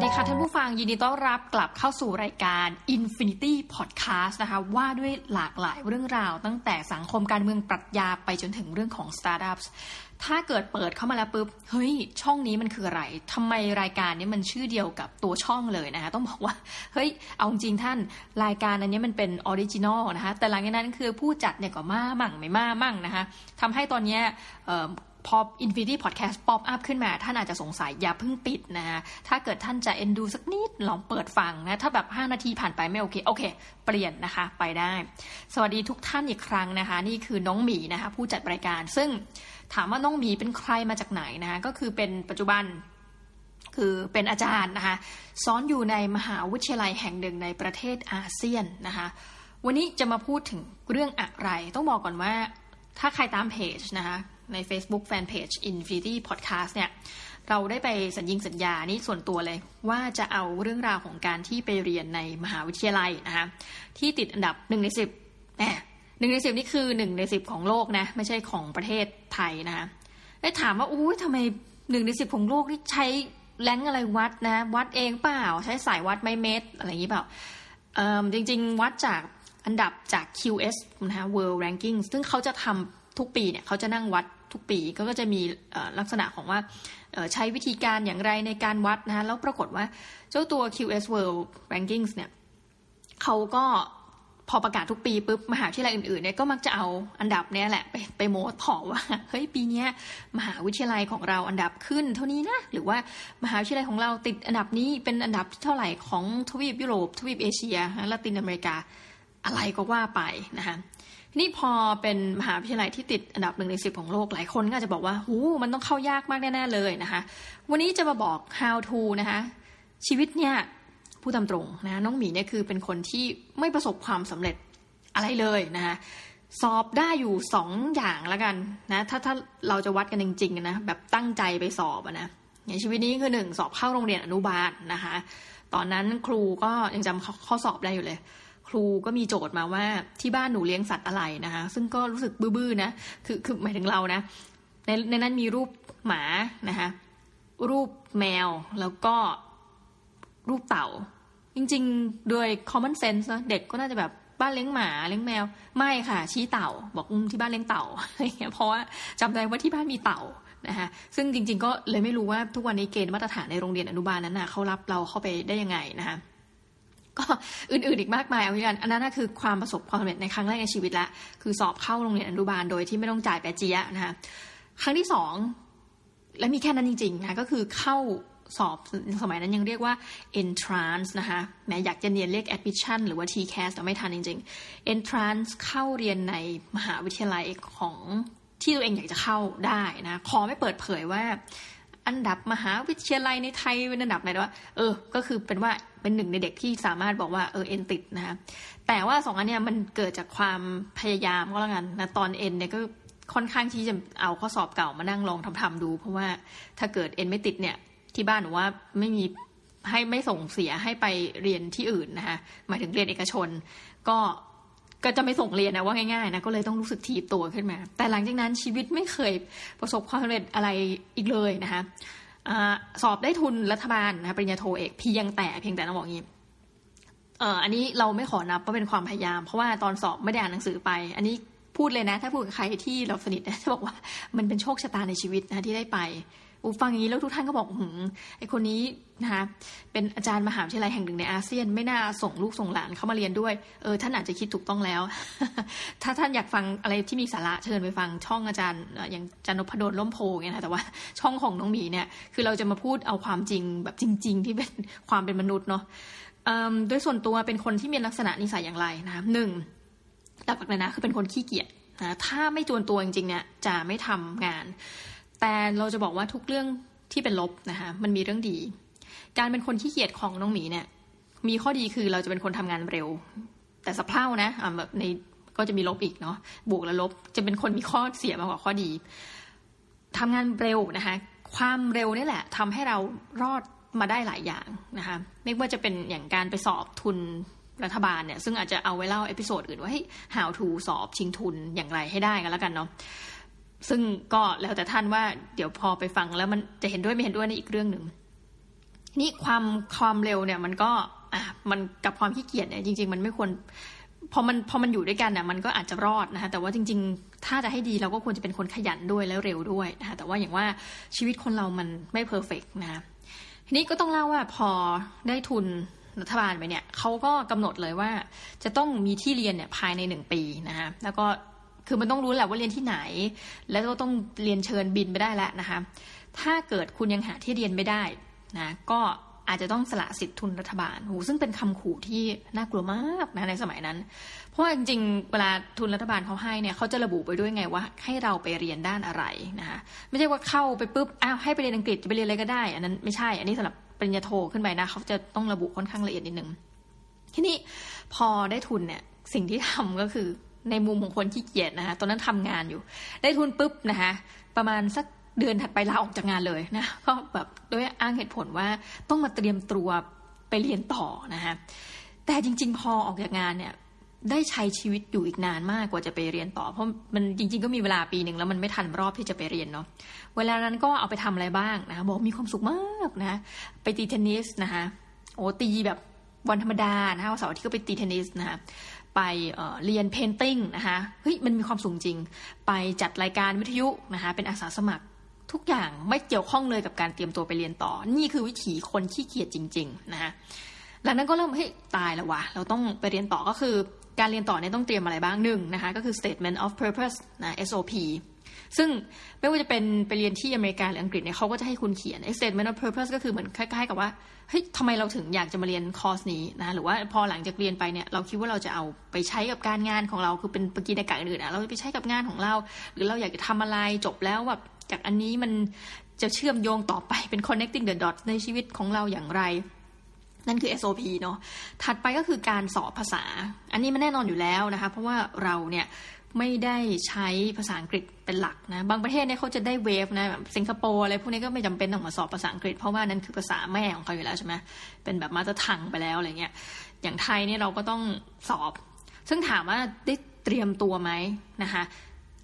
สดีค่ะท่านผู้ฟังยินดีต้อนรับกลับเข้าสู่รายการ Infinity Podcast นะคะ ว่าด้วยหลากหลายเรื่องราว ตั้งแต่สังคมการเมืองปรัชญาไปจนถึงเรื่องของ Startups ถ้าเกิดเปิดเข้ามาแล้วปุ๊บ เฮ้ย ช่องนี้มันคืออะไรทำไมรายการนี้มันชื่อเดียวกับตัวช่องเลยนะคะ ต้องบอกว่า เฮ้ย เอาจริงท่าน รายการอันนี้มันเป็น original นะคะ แต่หลังจากนั้นคือผู้จัดเนี่ยก็มามั่งไม่มามั่งนะคะทำให้ตอนนี้ พอ Infinity Podcast ป๊อปอัพขึ้นมา ท่านอาจจะสงสัยอย่าเพิ่งปิดนะฮะถ้าเกิดท่านจะเอ็นดูสักนิดลองเปิดฟังนะ ถ้าแบบ 5 นาทีผ่านไปไม่โอเค โอเค เปลี่ยนนะคะไปได้ สวัสดีทุกท่านอีกครั้งนะคะ นี่คือน้องหมีนะคะ ผู้จัดรายการ ซึ่งถามว่าน้องหมีเป็นใครมาจากไหนนะคะก็คือเป็นปัจจุบันคือเป็นอาจารย์นะคะสอนอยู่ในมหาวิทยาลัยแห่งหนึ่งในประเทศอาเซียนนะคะวันนี้จะมาพูดถึงเรื่องอะไร ต้องบอกก่อนว่าถ้าใครตามเพจนะคะ ใน Facebook Fanpage Infinity Podcast เนี่ยเราได้ไปสัญญิงสัญญานี่ส่วนตัวเลย ว่าจะเอาเรื่องราวของการที่ไปเรียนในมหาวิทยาลัยนะคะที่ติดอันดับหนึ่งในสิบแหมหนึ่งในสิบนี่คือหนึ่งในสิบของโลกนะไม่ใช่ของประเทศไทยนะคะได้ถามว่าอู้ทำไมหนึ่งในสิบของโลกนี่ใช้แรงอะไรวัดนะ วัดเองเปล่า ใช้สายวัดไม่เมตรอะไรอย่างนี้เปล่าจริง ๆ วัดจากอันดับจาก QS นะคะ World Ranking ซึ่งเขาจะทำทุกปีเนี่ยเขาจะนั่งวัด ทุกปีก็จะมีลักษณะของว่าใช้วิธีการอย่างไรในการวัดนะแล้วปรากฏว่าเจ้าตัว QS World Rankings เนี่ยเขาก็พอประกาศทุกปีปุ๊บมหาวิทยาลัยอื่นๆเนี่ยก็มักจะเอาอันดับเนี้ยแหละไปไปโม้ถอว่าเฮ้ยปีนี้มหาวิทยาลัยของเราอันดับขึ้นเท่านี้นะ หรือว่ามหาวิทยาลัยของเราติดอันดับนี้เป็นอันดับเท่าไหร่ของทวีปยุโรปทวีปเอเชียละตินอเมริกาอะไรก็ว่าไปนะคะ นี่พอเป็นมหาวิทยาลัยที่ติดอันดับหนึ่งในสิบของโลกหลายคนก็จะบอกว่าหูมันต้องเข้ายากมากแน่ๆเลยนะคะ วันนี้จะมาบอก how to นะคะ ชีวิตเนี่ยผู้ตามตรงนะน้องหมีเนี่ยคือเป็นคนที่ไม่ประสบความสำเร็จอะไรเลยนะคะสอบได้อยู่สองอย่างแล้วกันนะถ้าถ้าเราจะวัดกันจริงๆนะแบบตั้งใจไปสอบนะอย่างชีวิตนี้คือหนึ่งสอบเข้าโรงเรียนอนุบาลนะคะ ตอนนั้นครูก็ยังจำข้อสอบได้อยู่เลย ครูก็มีโจทย์มาว่าที่บ้านหนูเลี้ยงสัตว์อะไรนะคะ ซึ่งก็รู้สึกบื้อๆนะคือคือหมายถึงเรานะในในนั้นมีรูปหมานะคะรูปแมวแล้วก็รูปเต่า จริงๆ โดย common sense นะเด็กก็น่าจะแบบบ้านเลี้ยงหมาเลี้ยงแมว ไม่ค่ะ ชี้เต่า บอกอุ้มที่บ้านเลี้ยงเต่าอะไรเงี้ยเพราะว่าจำได้ว่าที่บ้านมีเต่านะคะซึ่งจริงๆก็เลยไม่รู้ว่าทุกวันนี้เกณฑ์มาตรฐานในโรงเรียนอนุบาลนั้นนะเขารับเราเข้าไปได้ยังไงนะคะ ก็อื่นๆอีกมากมายเอาอย่างอันนั้นคือความประสบความสำเร็จในครั้งแรกในชีวิตละคือสอบเข้าโรงเรียนอนุบาลโดยที่ไม่ต้องจ่ายแปเจียนะคะครั้งที่สองและมีแค่นั้นจริงๆนะก็คือเข้าสอบสมัยนั้นยังเรียกว่า entrance นะคะแม้อยากจะเรียนเรียก admission หรือว่า TCAS แต่ไม่ทันจริง ๆ entrance เข้าเรียนในมหาวิทยาลัยของที่ตัวเองอยากจะเข้าได้นะขอไม่เปิดเผยว่า อันดับมหาวิทยาลัยในไทยเป็นอันดับไหนว่าเออ ก็คือเป็นว่าเป็นหนึ่งในเด็กที่สามารถบอกว่าเออเอ็นติดนะคะแต่ว่าสองอันเนี้ยมันเกิดจากความพยายามก็แล้วกันนะตอนเอ็นเนี่ยก็ค่อนข้างที่จะเอาข้อสอบเก่ามานั่งลองทำทำดู เพราะว่าถ้าเกิดเอ็นไม่ติดเนี่ย ที่บ้านหนูว่าไม่มีให้ไม่ส่งเสียให้ไปเรียนที่อื่นนะคะหมายถึงเรียนเอกชน ก็ ก็จะไม่ส่งเรียนนะว่าง่ายๆนะก็เลยต้องรู้สึกทีบตัวขึ้นมา แต่หลังจากนั้นชีวิตไม่เคยประสบความสำเร็จอะไรอีกเลยนะคะสอบได้ทุนรัฐบาลนะปริญญาโทเอกเพียงแต่เพียงแต่ต้องบอกงี้อันนี้เราไม่ขอนับว่าเป็นความพยายาม เพราะว่าตอนสอบไม่ได้อ่านหนังสือไป อันนี้พูดเลยนะ ถ้าพูดกับใครที่เราสนิทนะจะบอกว่ามันเป็นโชคชะตาในชีวิตนะที่ได้ไป อูฟังอย่างนี้แล้วทุกท่านก็บอกหืมไอคนนี้นะคะเป็นอาจารย์มหาวิทยาลัยแห่งหนึ่งในอาเซียน ไม่น่าส่งลูกส่งหลานเข้ามาเรียนด้วย เออท่านอาจจะคิดถูกต้องแล้ว ถ้าท่านอยากฟังอะไรที่มีสาระเชิญไปฟังช่องอาจารย์อย่างจันนพดลล้มโพงเนี่ยนะแต่ว่าช่องของน้องหมีเนี่ยคือเราจะมาพูดเอาความจริงแบบจริง ๆ ที่เป็นความเป็นมนุษย์เนาะโดยส่วนตัวเป็นคนที่มีลักษณะนิสัยอย่างไรนะหนึ่งหลักๆเลยนะคือเป็นคนขี้เกียจนะถ้าไม่จวนตัวจริงๆเนี่ยจะไม่ทำงาน แต่เราจะบอกว่าทุกเรื่องที่เป็นลบนะคะมันมีเรื่องดี การเป็นคนขี้เกียจของน้องหมีเนี่ย มีข้อดีคือเราจะเป็นคนทำงานเร็ว แต่สะเพร่านะอ่าแบบในก็จะมีลบอีกเนาะบวกและลบจะเป็นคนมีข้อเสียมากกว่าข้อดีทำงานเร็วนะคะความเร็วนี่แหละทำให้เรารอดมาได้หลายอย่างนะคะไม่ว่าจะเป็นอย่างการไปสอบทุนรัฐบาลเนี่ยซึ่งอาจจะเอาไว้เล่า episode อื่นว่าให้ how to สอบชิงทุนอย่างไรให้ได้กันแล้วกันเนาะ ซึ่งก็แล้วแต่ท่านว่าเดี๋ยวพอไปฟังแล้วมันจะเห็นด้วยไม่เห็นด้วยในอีกเรื่องหนึ่งนี่ความความเร็วเนี่ยมันก็อะมันกับความขี้เกียจเนี่ยจริง ๆ มันไม่ควรพอมันพอมันอยู่ด้วยกันเนี่ยมันก็อาจจะรอดนะคะแต่ว่าจริง ๆ ถ้าจะให้ดีเราก็ควรจะเป็นคนขยันด้วยแล้วเร็วด้วยนะคะแต่ว่าอย่างว่าชีวิตคนเรามันไม่ perfect นะคะทีนี้ก็ต้องเล่าว่าพอได้ทุนรัฐบาลไปเนี่ยเขาก็กำหนดเลยว่าจะต้องมีที่เรียนเนี่ยภายในหนึ่งปีนะคะแล้วก็ คือมันต้องรู้แหละว่าเรียนที่ไหน แล้วก็ต้องเรียนเชิญบินไปได้แล้วนะคะ ถ้าเกิดคุณยังหาที่เรียนไม่ได้นะก็อาจจะต้องสละสิทธิทุนรัฐบาลโหซึ่งเป็นคำขู่ที่น่ากลัวมากนะในสมัยนั้น เพราะว่าจริงๆ เวลาทุนรัฐบาลเขาให้เนี่ยเขาจะระบุไปด้วยไงว่าให้เราไปเรียนด้านอะไรนะคะ ไม่ใช่ว่าเข้าไปปุ๊บ อ้าวให้ไปเรียนอังกฤษจะไปเรียนอะไรก็ได้ อันนั้นไม่ใช่ อันนี้สำหรับปริญญาโทขึ้นไปนะเขาจะต้องระบุค่อนข้างละเอียดนิดนึง ทีนี้พอได้ทุนเนี่ยสิ่งที่ทำก็คือ ในมุมของคนขี้เกียจนะคะตอนนั้นทำงานอยู่ ได้ทุนปุ๊บนะคะประมาณสักเดือนถัดไปลาออกจากงานเลยนะก็แบบด้วยอ้างเหตุผลว่าต้องมาเตรียมตัวไปเรียนต่อนะคะแต่จริง ๆ พอออกจากงานเนี่ยได้ใช้ชีวิตอยู่อีกนานมากกว่าจะไปเรียนต่อ เพราะมันจริง ๆ ก็มีเวลาปีหนึ่งแล้วมันไม่ทันรอบที่จะไปเรียนเนาะเวลานั้นก็เอาไปทำอะไรบ้างนะคะบอกมีความสุขมากนะไปตีเทนนิสนะคะโอ้ตีแบบวันธรรมดานะคะวันเสาร์ที่ก็ไปตีเทนนิสนะคะ ไปเรียน painting นะคะเฮ้ยมันมีความสุขจริง ไปจัดรายการวิทยุนะคะเป็นอาสาสมัครทุกอย่างไม่เกี่ยวข้องเลยกับการเตรียมตัวไปเรียนต่อ นี่คือวิถีคนขี้เกียจจริง ๆ นะคะหลังนั้นก็เริ่มเฮ้ยตายแล้ววะเราต้องไปเรียนต่อก็คือ การเรียนต่อเนี่ยต้องเตรียมอะไรบ้างหนึ่งนะคะก็คือ statement of purpose นะ SOP ซึ่งไม่ว่าจะเป็นไปเรียนที่อเมริกาหรืออังกฤษเนี่ยเขาก็จะให้คุณเขียน statement of purpose ก็คือเหมือนคล้ายๆกับว่าเฮ้ยทำไมเราถึงอยากจะมาเรียนคอร์สนี้นะหรือว่าพอหลังจากเรียนไปเนี่ยเราคิดว่าเราจะเอาไปใช้กับการงานของเราคือเป็นปกินกะอื่นๆนะเราจะไปใช้กับงานของเรา หรือเราอยากจะทำอะไรจบแล้วแบบจากอันนี้มันจะเชื่อมโยงต่อไปเป็น connecting the dots ในชีวิตของเราอย่างไร นั่นคือ SOP เนาะถัดไปก็คือการสอบภาษา อันนี้มันแน่นอนอยู่แล้วนะคะ เพราะว่าเราเนี่ย ไม่ได้ใช้ภาษาอังกฤษเป็นหลักนะบางประเทศเนี่ยเขาจะได้เวฟนะแบบสิงคโปร์อะไรพวกนี้ก็ไม่จำเป็นต้องมาสอบภาษาอังกฤษ เพราะว่านั่นคือภาษาแม่ของเขาอยู่แล้วใช่ไหมเป็นแบบมาตรฐานไปแล้วอะไรเงี้ยอย่างไทยเนี่ยเราก็ต้องสอบ ซึ่งถามว่าได้เตรียมตัวไหมนะคะ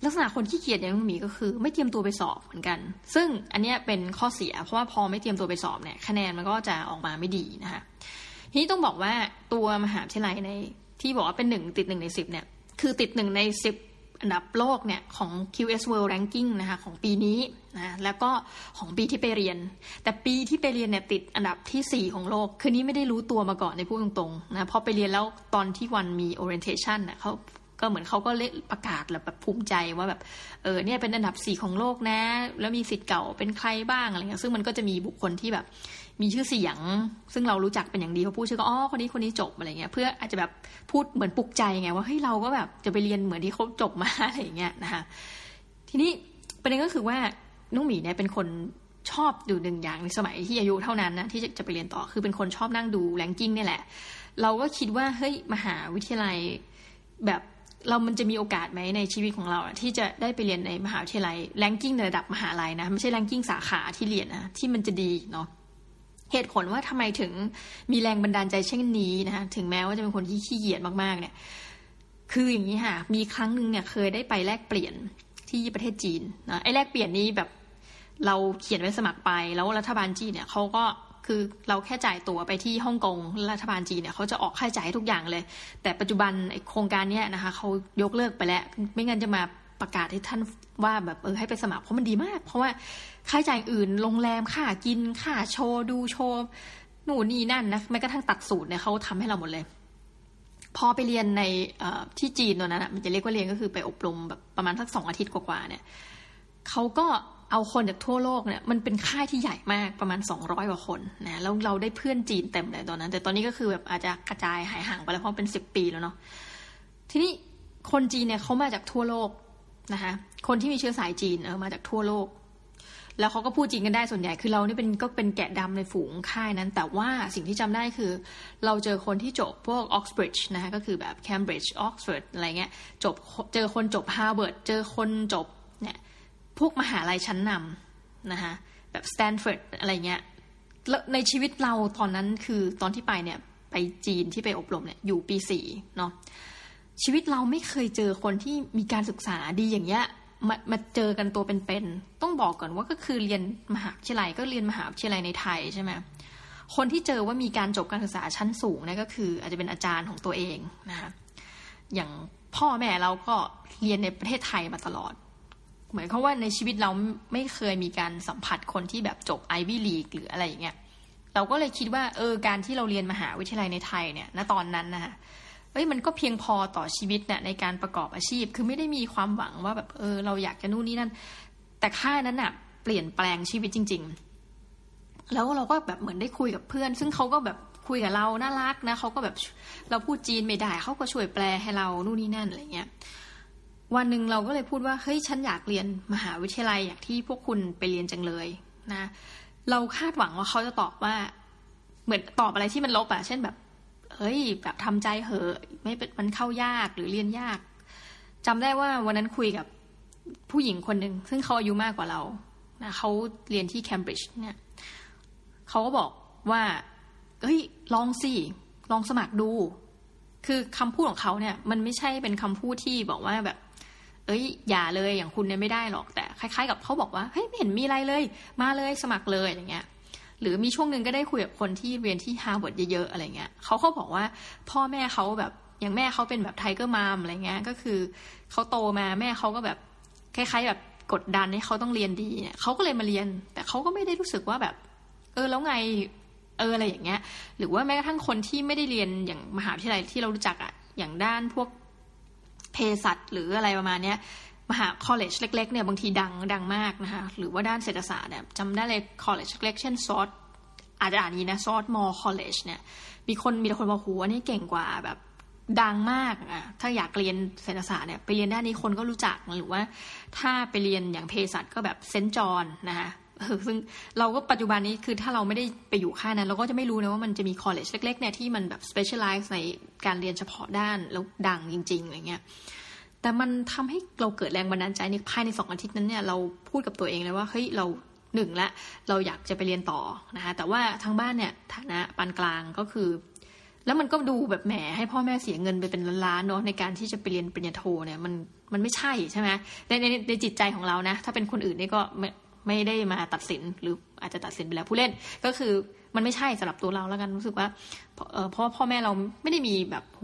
ลักษณะคนขี้เกียจอย่างน้องหมีก็คือ ไม่เตรียมตัวไปสอบเหมือนกัน ซึ่งอันนี้เป็นข้อเสีย เพราะว่าพอไม่เตรียมตัวไปสอบเนี่ยคะแนนมันก็จะออกมาไม่ดีนะคะทีนี้ต้องบอกว่าตัวมหาวิทยาลัยในที่บอกว่าเป็นหนึ่งติดหนึ่งในสิบเนี่ย คือติดหนึ่งในสิบอันดับโลกเนี่ยของ QS World Ranking นะคะของปีนี้นะแล้วก็ของปีที่ไปเรียน แต่ปีที่ไปเรียนเนี่ยติดอันดับที่ 4 ของโลก คือนี้ไม่ได้รู้ตัวมาก่อนในพูดตรงๆนะพอไปเรียนแล้วตอนที่วันมี orientation เน่ยเขา ก็เหมือนเขาก็เลประกาศแบบภูมิใจว่าแบบเออเนี่ยเป็นอันดับสี่ของโลกนะ แล้วมีสิทธิ์เก่าเป็นใครบ้างอะไรเงี้ยซึ่งมันก็จะมีบุคคลที่แบบ มีชื่อเสียง ซึ่งเรารู้จักเป็นอย่างดีเขาพูดชื่อก็อ๋อคนนี้คนนี้จบอะไรเงี้ยเพื่ออาจจะแบบพูดเหมือนปลุกใจไงว่าเฮ้ยเราก็แบบจะไปเรียนเหมือนที่เขาจบมาอะไรเงี้ยนะคะทีนี้ประเด็นก็คือว่าน้องหมีเนี่ยเป็นคนชอบดูหนึ่งอย่างในสมัยที่อายุเท่านั้นนะที่จะไปเรียนต่อคือเป็นคนชอบนั่งดูแรงกิ้งนี่แหละ เราก็คิดว่าเฮ้ยมหาวิทยาลัยแบบ เรามันจะมีโอกาสไหมในชีวิตของเราที่จะได้ไปเรียนในมหาวิทยาลัยแรงกิ้งในระดับมหาลัยนะไม่ใช่แรงกิ้งสาขาที่เรียนนะที่มันจะดีเนาะเหตุผลว่าทำไมถึงมีแรงบันดาลใจเช่นนี้นะคะถึงแม้ว่าจะเป็นคนที่ขี้เกียจมากๆ เนี่ย คืออย่างนี้ค่ะ มีครั้งหนึ่งเนี่ย เคยได้ไปแลกเปลี่ยนที่ประเทศจีนนะไอ้แลกเปลี่ยนนี้แบบเราเขียนไว้สมัครไป แล้วรัฐบาลจีนเนี่ยเขาก็ คือเราแค่จ่ายตั๋วไปที่ฮ่องกงรัฐบาลจีนเนี่ยเขาจะออกค่าใช้จ่ายทุกอย่างเลย แต่ปัจจุบันโครงการนี้นะคะเขายกเลิกไปแล้ว ไม่งั้นจะมาประกาศให้ท่านว่าแบบเออให้ไปสมัครเพราะมันดีมาก เพราะว่าค่าใช้จ่ายอื่นโรงแรมค่ากินค่าโชว์ดูโชว์หนูนี่นั่นนะแม้กระทั่งตัดสูตรเนี่ยเขาทำให้เราหมดเลย พอไปเรียนในที่จีนตอนนั้นมันจะเรียกว่าเรียนก็คือไปอบรมแบบประมาณสักสองอาทิตย์กว่าๆเนี่ยเขาก็ เอาคนจากทั่วโลกเนี่ยมันเป็นค่ายที่ใหญ่มากประมาณสองร้อยกว่าคนนะแล้วเราได้เพื่อนจีนเต็มเลยตอนนั้น แต่ตอนนี้ก็คือแบบอาจจะกระจายหายห่างไปแล้วเพราะเป็นสิบปีแล้วเนาะทีนี้คนจีนเนี่ยเขามาจากทั่วโลกนะคะคนที่มีเชื้อสายจีนเออมาจากทั่วโลก แล้วเขาก็พูดจีนกันได้ส่วนใหญ่คือเรานี่เป็นก็เป็นแกะดำในฝูงค่ายนั้น แต่ว่าสิ่งที่จำได้คือ เราเจอคนที่จบพวกออกซบริดจ์นะคะก็คือแบบแคมบริดจ์ออกซฟอร์ดอะไรเงี้ยจบเจอคนจบฮาร์วาร์ดเจอคนจบ พวกมหาลัยชั้นนำนะคะแบบสแตนฟอร์ดอะไรเงี้ยแล้วในชีวิตเราตอนนั้นคือตอนที่ไปเนี่ยไปจีนที่ไปอบรมเนี่ยอยู่ปีสี่เนาะชีวิตเราไม่เคยเจอคนที่มีการศึกษาดีอย่างเงี้ยมามาเจอกันตัวเป็นๆต้องบอกก่อนว่าก็คือเรียนมหาวิทยาลัยก็เรียนมหาวิทยาลัยในไทยใช่ไหมคนที่เจอว่ามีการจบการศึกษาชั้นสูงเนี่ยก็คือ อาจจะเป็นอาจารย์ของตัวเองนะคะอย่างพ่อแม่เราก็เรียนในประเทศไทยมาตลอด เหมือนเขาว่าในชีวิตเราไม่เคยมีการสัมผัสคนที่แบบจบไอวี่ลีกหรืออะไรอย่างเงี้ยเราก็เลยคิดว่าเออการที่เราเรียนมหาวิทยาลัยในไทยเนี่ยณตอนนั้นนะคะเอ้ยมันก็เพียงพอต่อชีวิตเนี่ยในการประกอบอาชีพ คือไม่ได้มีความหวังว่าแบบเออเราอยากจะนู่นนี่นั่น แต่ค่านั้นน่ะเปลี่ยนแปลงชีวิตจริง ๆ แล้วเราก็แบบเหมือนได้คุยกับเพื่อน ซึ่งเขาก็แบบคุยกับเราน่ารักนะเขาก็แบบเราพูดจีนไม่ได้เขาก็ช่วยแปลให้เรานู่นนี่นั่นอะไรเงี้ย วันหนึ่งเราก็เลยพูดว่าเฮ้ยฉันอยากเรียนมหาวิทยาลัยอยางที่พวกคุณไปเรียนจังเลยนะเราคาดหวังว่าเขาจะตอบว่า เหมือนตอบอะไรที่มันลบอะเช่นแบบเฮ้ย แบบทำใจเหอะไม่มันเข้ายากหรือเรียนยากจำได้ว่าวันนั้นคุยกับผู้หญิงคนหนึ่งซึ่งเขาอายุมากกว่าเรานะเขาเรียนที่เคมบริดจ์เนี่ยเขาก็บอกว่าเฮ้ยลองสิลองสมัครดู คือคำพูดของเขาเนี่ย มันไม่ใช่เป็นคำพูดที่บอกว่าแบบ เอ้ยอย่าเลยอย่างคุณเนี่ยไม่ได้หรอกแต่คล้าย ๆ กับเขาบอกว่าเฮ้ยไม่เห็นมีอะไรเลย มาเลยสมัครเลยอย่างเงี้ยหรือมีช่วงหนึ่งก็ได้คุยกับคนที่เรียนที่ฮาร์วาร์ดเยอะๆอะไรเงี้ยเขาเขาบอกว่าพ่อแม่เขาแบบอย่างแม่เขาเป็นแบบ tiger mom อะไรเงี้ยก็คือเขาโตมาแม่เขาก็แบบคล้าย ๆ แบบกดดันให้เขาต้องเรียนดีเนี่ยเขาก็เลยมาเรียน แต่เขาก็ไม่ได้รู้สึกว่าแบบ เออแล้วไงเอออะไรอย่างเงี้ย หรือว่าแม้กระทั่งคนที่ไม่ได้เรียนอย่างมหาวิทยาลัยที่เรารู้จักอะอย่างด้านพวก เภสัชหรืออะไรประมาณเนี้ยมหา college เล็กๆเนี่ยบางทีดังดังมากนะคะหรือว่าด้านเศรษฐศาสตร์เนี่ยจำได้เลย college เล็กๆเช่นซอสอาจจะอ่านงี้นะ Swarthmore College เนี่ยมีคนมีแต่คนบอกโหอันนี้เก่งกว่าแบบดังมากอะถ้าอยากเรียนเศรษฐศาสตร์เนี่ยไปเรียนด้านนี้คนก็รู้จักหรือว่า ถ้าไปเรียนอย่างเภสัชก็แบบเซนจอนนะคะ ซึ่งเราก็ปัจจุบันนี้คือถ้าเราไม่ได้ไปอยู่ค่ายนั้น เราก็จะไม่รู้นะว่ามันจะมีคอลเลจเล็กๆเนี่ยที่มันแบบ specialize ในการเรียนเฉพาะด้านแล้วดังจริงๆอะไรเงี้ยแต่มันทำให้เราเกิดแรงบันดาลใจในภายในสองอาทิตย์นั้นเนี่ยเราพูดกับตัวเองเลยว่าเฮ้ยเราหนึ่งละเราอยากจะไปเรียนต่อนะคะแต่ว่าทางบ้านเนี่ยฐานะปานกลางก็คือ แล้วมันก็ดูแบบแหมให้พ่อแม่เสียเงินไปเป็นล้านๆเนาะในการที่จะไปเรียนปริญญาโทเนี่ยมันมันไม่ใช่ใช่ไหมในในในจิตใจของเรานะ ถ้าเป็นคนอื่นนี่ก็ไไม่ได้มาตัดสินหรืออาจจะตัดสินไปแล้วผู้เล่น ก็คือมันไม่ใช่สำหรับตัวเราแล้วกันรู้สึกว่าเพราะพ่อแม่เราไม่ได้มีแบบโห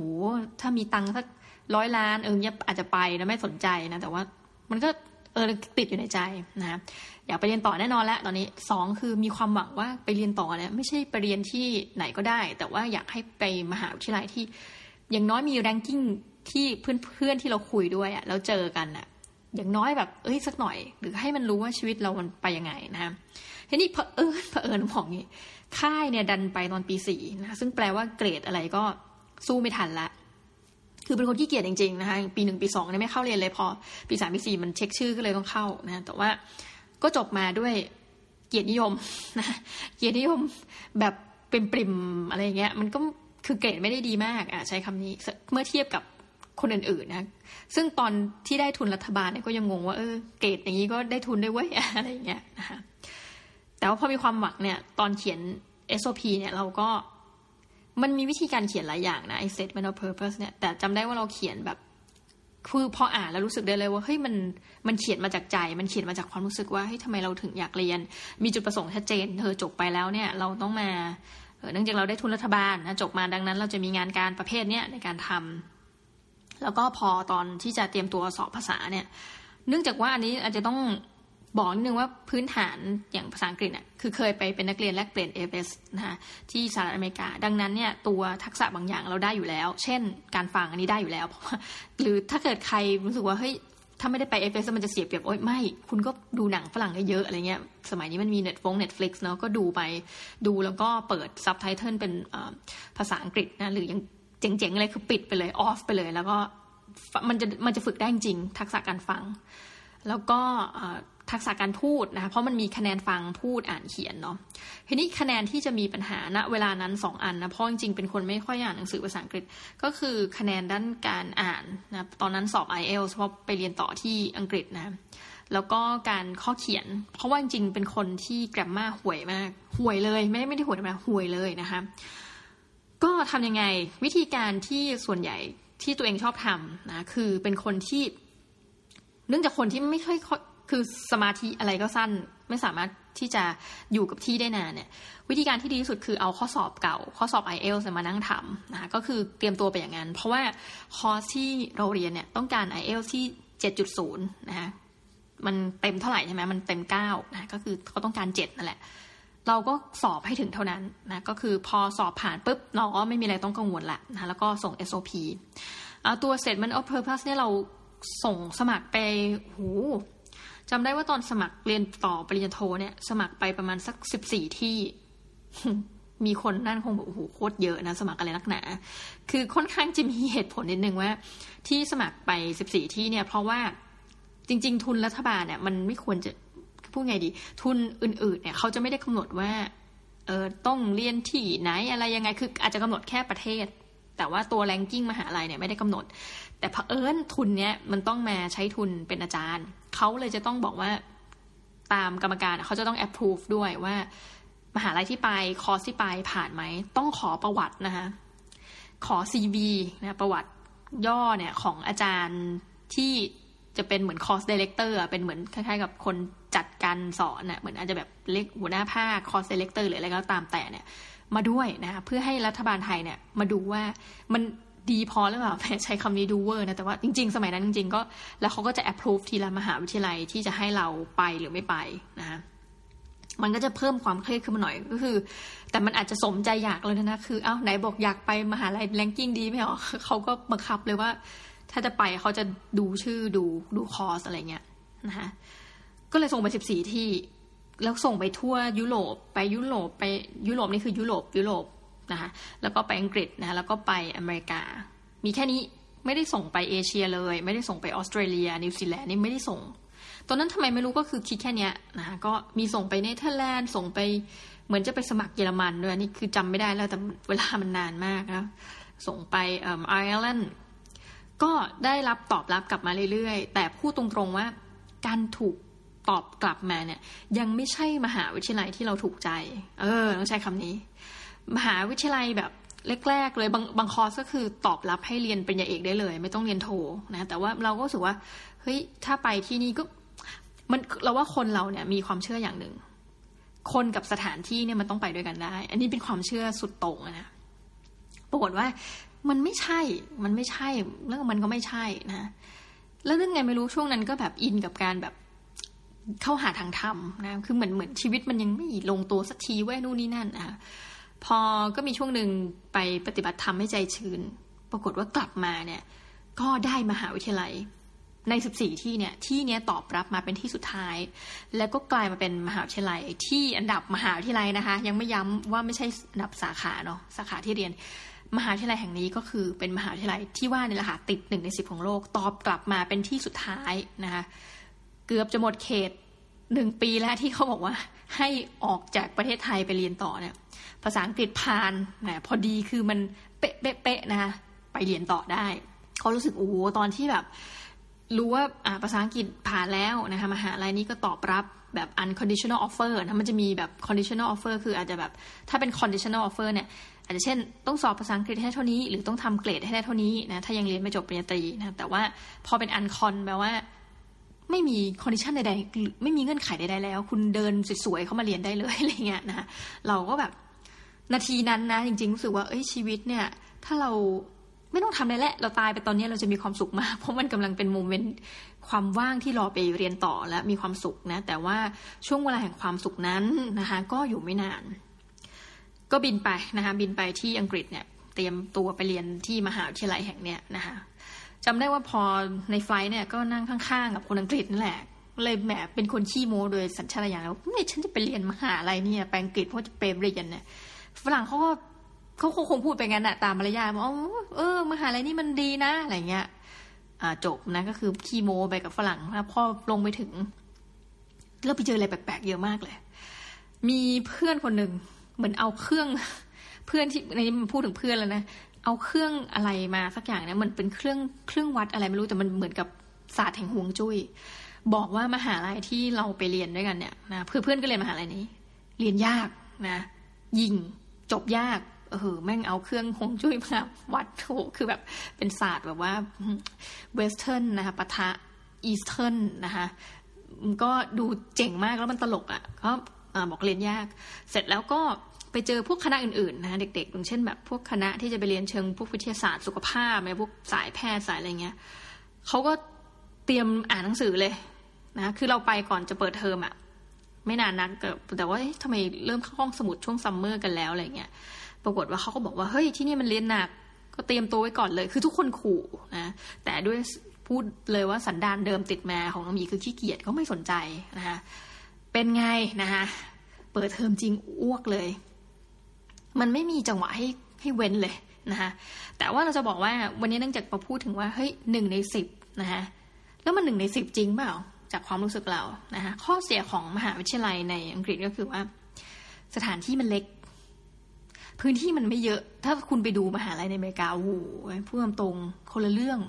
ถ้ามีตังค์สักร้อยล้านเออเนี่ยอาจจะไปนะไม่สนใจนะ แต่ว่ามันก็เออติดอยู่ในใจนะอยากไปเรียนต่อแน่นอนแล้ว ตอนนี้สองคือมีความหวังว่าไปเรียนต่อเนี่ยไม่ใช่ไปเรียนที่ไหนก็ได้ แต่ว่าอยากให้ไปมหาวิทยาลัยที่อย่างน้อยมีแรงกิ้งที่เพื่อนเพื่อนที่เราคุยด้วยอะแล้วเจอกันอะ อย่างน้อยแบบ เอ้ยสักหน่อย หรือให้มันรู้ว่าชีวิตเรามันไปยังไงนะทีนี้เผอิญเผอิญของนี้ค่ายเนี่ยดันไปตอนปีสี่นะซึ่งแปลว่าเกรดอะไรก็สู้ไม่ทันละ คือเป็นคนที่เกียจจริง ๆ นะคะปีหนึ่งปีสองเนี่ยไม่เข้าเรียนเลยพอ ปีสามปีสี่มันเช็คชื่อก็เลยต้องเข้านะแต่ว่าก็จบมาด้วยเกียรตินิยมนะเกียรตินิยมแบบเป็นปริมอะไรเงี้ย มันก็คือเกรดไม่ได้ดีมากอะใช้คำนี้เมื่อเทียบกับ คนอื่นๆนะซึ่งตอนที่ได้ทุนรัฐบาลเนี่ยก็ยังงงว่าเออเกรดอย่างนี้ก็ได้ทุนได้เว้ยอะไรเงี้ยนะคะแต่ว่าพอมีความหวังเนี่ย ตอนเขียน SOP เนี่ยเราก็มันมีวิธีการเขียนหลายอย่างนะไอ้ statement of purpose เนี่ยแต่จำได้ว่าเราเขียนแบบคือพออ่านแล้วรู้สึกได้เลยว่าเฮ้ยมันมันเขียนมาจากใจ มันเขียนมาจากความรู้สึกว่าเฮ้ยทำไมเราถึงอยากเรียน มีจุดประสงค์ชัดเจนเธอจบไปแล้วเนี่ย เราต้องมาเนื่องจากเราได้ทุนรัฐบาลนะจบมาดังนั้น เราจะมีงานการประเภทเนี้ยในการทำ แล้วก็พอตอนที่จะเตรียมตัวสอบภาษาเนี่ย เนื่องจากว่าอันนี้อาจจะต้องบอกนิดนึงว่าพื้นฐานอย่างภาษาอังกฤษเนี่ยคือเคยไปเป็นนักเรียนแลกเปลี่ยนเอเสนะคะที่สหรัฐอเมริกา ดังนั้นเนี่ยตัวทักษะบางอย่างเราได้อยู่แล้ว เช่น การฟังอันนี้ได้อยู่แล้วเพราะว่าหรือถ้าเกิดใครรู้สึกว่าเฮ้ยถ้าไม่ได้ไป AFS มันจะเสียเปรียบโอ๊ยไม่ คุณก็ดูหนังฝรั่งได้เยอะอะไรเงี้ย สมัยนี้มันมีเน็ตฟง Netflix เนาะก็ดูไปดูแล้วก็เปิดซับไตเติลเป็นภาษาอังกฤษนะหรืออย่าง เจ๋งๆเลยคือปิดไปเลย off ไปเลย แล้วก็มันจะมันจะฝึกได้จริง ทักษะการฟัง แล้วก็ทักษะการพูดนะคะเพราะมันมีคะแนนฟังพูดอ่านเขียนเนาะทีนี้คะแนนที่จะมีปัญหาณเวลานั้นสองอันนะเพราะจริงๆเป็นคนไม่ค่อยอ่านหนังสือภาษาอังกฤษ ก็คือคะแนนด้านการอ่านนะตอนนั้นสอบ i อเอลเพราะไปเรียนต่อที่อังกฤษนะแล้วก็การข้อเขียน เพราะว่าจริงๆเป็นคนที่แกรมมาห่วยมากห่วยเลย ไม่ได้ไม่ได้ห่วยมาห่วยเลยนะคะ ก็ทำยังไงวิธีการที่ส่วนใหญ่ที่ตัวเองชอบทำนะคือเป็นคนที่เนื่องจากคนที่ไม่ค่อยคือสมาธิอะไรก็สั้นไม่สามารถที่จะอยู่กับที่ได้นานเนี่ย วิธีการที่ดีที่สุดคือเอาข้อสอบเก่า ข้อสอบ i อเอลมานั่งทำนะก็คือเตรียมตัวไปอย่างนั้น เพราะว่าคอร์สที่เราเรียนเนี่ยต้องการ i อเอลที่ 7.0 นะคะมันเต็มเท่าไหร่ใช่ไหมมันเต็มเก้านะก็คือเขาต้องการเจ็ดนั่นแหละ เราก็สอบให้ถึงเท่านั้นนะก็คือพอสอบผ่านปุ๊บเราก็ไม่มีอะไรต้องกังวลละนะแล้วก็ส่ง SOP เอาตัว statement of purpose เนี่ยเราส่งสมัครไปหูจำได้ว่าตอนสมัครเรียนต่อปริญญาโทเนี่ยสมัครไปประมาณสักสิบสี่ที่ มีคนนั่นคงแบบโอ้โหโคตรเยอะนะ สมัครอะไรนักหนา คือค่อนข้างจะมีเหตุผลนิดนึงว่า ที่สมัครไปสิบสี่ที่เนี่ย เพราะว่าจริง ๆ ทุนรัฐบาลเนี่ยมันไม่ควรจะ พูดไงดี ทุนอื่นๆเนี่ยเขาจะไม่ได้กำหนดว่าเออต้องเรียนที่ไหนอะไรยังไงคืออาจจะกำหนดแค่ประเทศ แต่ว่าตัวแรงกิ้งมหาลัยเนี่ยไม่ได้กำหนด แต่เผอิญทุนเนี้ยมันต้องมาใช้ทุนเป็นอาจารย์เขาเลยจะต้องบอกว่าตามกรรมการเขาจะต้อง approve ด้วยว่ามหาลัยที่ไปคอร์สที่ไปผ่านไหม ต้องขอประวัตินะคะขอ CV นะประวัติย่อเนี่ยของอาจารย์ที่ จะเป็นเหมือน course director เป็นเหมือนคล้ายๆ กับคนจัดการสอนน่ะเหมือนอาจจะแบบเล็กหัวหน้าภาค course director หรืออะไรก็ตามแต่เนี่ย มาด้วยนะคะเพื่อให้รัฐบาลไทยเนี่ยมาดูว่ามันดีพอหรือเปล่าใช้คำนี้ดูเวอร์นะ แต่ว่าจริง ๆ สมัยนั้นจริง ๆ ก็แล้วเขาก็จะ approve ทีละมหาวิทยาลัยที่จะให้เราไปหรือไม่ไปนะคะมันก็จะเพิ่มความเครียดขึ้นมาหน่อยก็คือ แต่มันอาจจะสมใจอยากเลยนะคือ เอ้าไหนบอกอยากไปมหาลัย ranking ดีไม่หรอเขาก็บังคับเลยว่า ถ้าจะไปเขาจะดูชื่อดูดูคอร์สอะไรเงี้ยนะคะก็เลยส่งไปสิบสี่ที่ แล้วส่งไปทั่วยุโรปไปยุโรปไปยุโรปนี่คือยุโรปยุโรปนะคะแล้วก็ไปอังกฤษนะคะแล้วก็ไปอเมริกา มีแค่นี้ไม่ได้ส่งไปเอเชียเลย ไม่ได้ส่งไปออสเตรเลีย นิวซีแลนด์นี่ไม่ได้ส่ง ตอนนั้นทำไมไม่รู้ก็คือคิดแค่นี้นะคะก็มีส่งไปเนเธอร์แลนด์ส่งไปเหมือนจะไปสมัครเยอรมันด้วยนี่คือจำไม่ได้แล้วแต่เวลามันนานมากนะส่งไปไอร์แลนด์ ก็ได้รับตอบรับกลับมาเรื่อยๆ แต่พูดตรงๆว่าการถูกตอบกลับมาเนี่ย ยังไม่ใช่มหาวิทยาลัยที่เราถูกใจ เออต้องใช้คำนี้ มหาวิทยาลัยแบบแรกๆเลยบางบางคอร์สก็คือตอบรับให้เรียนปริญญาเอกได้เลย ไม่ต้องเรียนโทนะแต่ว่าเราก็รู้สึกว่าเฮ้ยถ้าไปที่นี่ก็มันเราว่าคนเราเนี่ยมีความเชื่ออย่างหนึ่ง คนกับสถานที่เนี่ยมันต้องไปด้วยกันได้ อันนี้เป็นความเชื่อสุดโต่งนะปรากฏว่า มันไม่ใช่ มันไม่ใช่แล้วมันก็ไม่ใช่นะ แล้วเรื่องไงไม่รู้ช่วงนั้นก็แบบอินกับการแบบเข้าหาทางธรรมนะ คือเหมือนเหมือนชีวิตมันยังไม่ลงตัวสักทีว้นู่นนี่นั่นนะพอก็มีช่วงหนึ่งไปปฏิบัติธรรมให้ใจชื้น ปรากฏว่ากลับมาเนี่ย ก็ได้มหาวิทยาลัย ในสิบสี่ที่เนี่ย ที่เนี้ยตอบรับมาเป็นที่สุดท้าย แล้วก็กลายมาเป็นมหาวิทยาลัยที่อันดับมหาวิทยาลัยนะคะ ยังไม่ย้ำว่าไม่ใช่อันดับสาขาเนาะ สาขาที่เรียน มหาวิทยาลัยแห่งนี้ก็คือเป็นมหาวิทยาลัยที่ว่าในี่แหละค่ะติดหนึ่งในสิบของโลก ตอบกลับมาเป็นที่สุดท้ายนะคะเกือบจะหมดเขตหนึ่งปีแล้วที่เขาบอกว่าให้ออกจากประเทศไทยไปเรียนต่อเนี่ยภาษาอังกฤษผ่านนะพอดีคือมันเป๊ะเป๊ะนะคะไปเรียนต่อได้เขารู้สึกโอ้โหตอนที่แบบ รู้ว่าภาษาอังกฤษผ่านแล้วนะคะมหาลัยนี้ก็ตอบรับแบบ unconditional offer นะมันจะมีแบบ conditional offer คืออาจจะแบบ ถ้าเป็น conditional offer เนี่ย อาจจะเช่น ต้องสอบภาษาอังกฤษให้เท่านี้ หรือต้องทำเกรดให้ได้เท่านี้นะถ้ายังเรียนไม่จบปริญญาตรีนะแต่ว่าพอเป็น uncon แปลว่า ไม่มี condition ใดๆไม่มีเงื่อนไขใดๆแล้ว คุณเดินสวยๆเข้ามาเรียนได้เลยอะไรเงี้ยนะเราก็แบบนาทีนั้นนะ จริงๆรู้สึกว่าเอ้ยชีวิตเนี่ย ถ้าเราไม่ต้องทำอะไรแล้วเราตายไปตอนนี้เราจะมีความสุขมาก เพราะมันกำลังเป็น moment ความว่างที่รอไปเรียนต่อและมีความสุขนะ แต่ว่าช่วงเวลาแห่งความสุขนั้นนะคะ ก็อยู่ไม่นาน ก็บินไปนะคะบินไปที่อังกฤษเนี่ยเตรียมตัวไปเรียนที่มหาวิทยาลัยแห่งเนี้ยนะคะจำได้ว่าพอในไฟล์เนี่ยก็นั่งข้างๆกับคนอังกฤษนั่นแหละเลยแหมเป็นคนขี้โม้โดยสัญชาตญาณแล้วนี่ยฉันจะไปเรียนมหาอะไรเนี่ยไปอังกฤษเพราะจะไปเรียนเนี่ยฝรั่งเขาก็เขาคงพูดไปงั้นอะตามมารยาทว่าเออมหาลัยนี่มันดีนะอะไรเงี้ยอ่าจบนะก็คือขี้โม้ไปกับฝรั่งนะพอลงไปถึงเราไปเจออะไรแปลกๆเยอะมากเลย มีเพื่อนคนหนึ่ง เหมือนเอาเครื่องเพื่อนที่ในนี้มันพูดถึงเพื่อนแล้วนะเอาเครื่องอะไรมาสักอย่างนี่ยมันเป็นเครื่องเครื่องวัดอะไรไม่รู้แต่มันเหมือนกับศาสตร์แห่งห่วงจุย้ยบอกว่ามหาลัยที่เราไปเรียนด้วยกันเนี่ยนะเพื่อนเพื่อนก็เรียนมหาลัยนี้ เรียนยากนะยิงจบยากเออแม่งเอาเครื่องหงจุ้ยมาวัดโถคือแบบเป็นศาสตร์แบบว่า Western นะคะปะทะ Eastern นะคะก็ดูเจ๋งมากแล้วมันตลกอะ่ะก็ บอกเรียนยาก เสร็จแล้วก็ไปเจอพวกคณะอื่นๆนะเด็กๆอย่างเช่นแบบพวกคณะที่จะไปเรียนเชิงพวกวิทยาศาสตร์สุขภาพอะไรพวกสายแพทย์สายอะไรเงี้ยเขาก็เตรียมอ่านหนังสือเลยนะคือเราไปก่อนจะเปิดเทอมอะไม่นานนักแต่ว่าทำไมเริ่มเข้าห้องสมุดช่วง summer กันแล้วอะไรเงี้ยปรากฏว่าเขาก็บอกว่าเฮ้ยที่นี่มันเรียนหนักก็เตรียมตัวไว้ก่อนเลย คือทุกคนขู่นะแต่ด้วยพูดเลยว่าสันดานเดิมติดมาของน้องมีคือขี้เกียจเขาไม่สนใจนะคะ เป็นไงนะคะเปิดเทอมจริงอ้วกเลย มันไม่มีจังหวะให้ให้เว้นเลยนะคะแต่ว่าเราจะบอกว่าวันนี้เนื่องจากมาพูดถึงว่าเฮ้ยหนึ่งในสิบนะคะแล้วมันหนึ่งในสิบจริงเปล่าจากความรู้สึกเรานะคะข้อเสียของมหาวิทยาลัยในอังกฤษก็คือว่า สถานที่มันเล็ก พื้นที่มันไม่เยอะ ถ้าคุณไปดูมหาลัยในอเมริกาโอ้โหพูดตรงคนละเรื่อง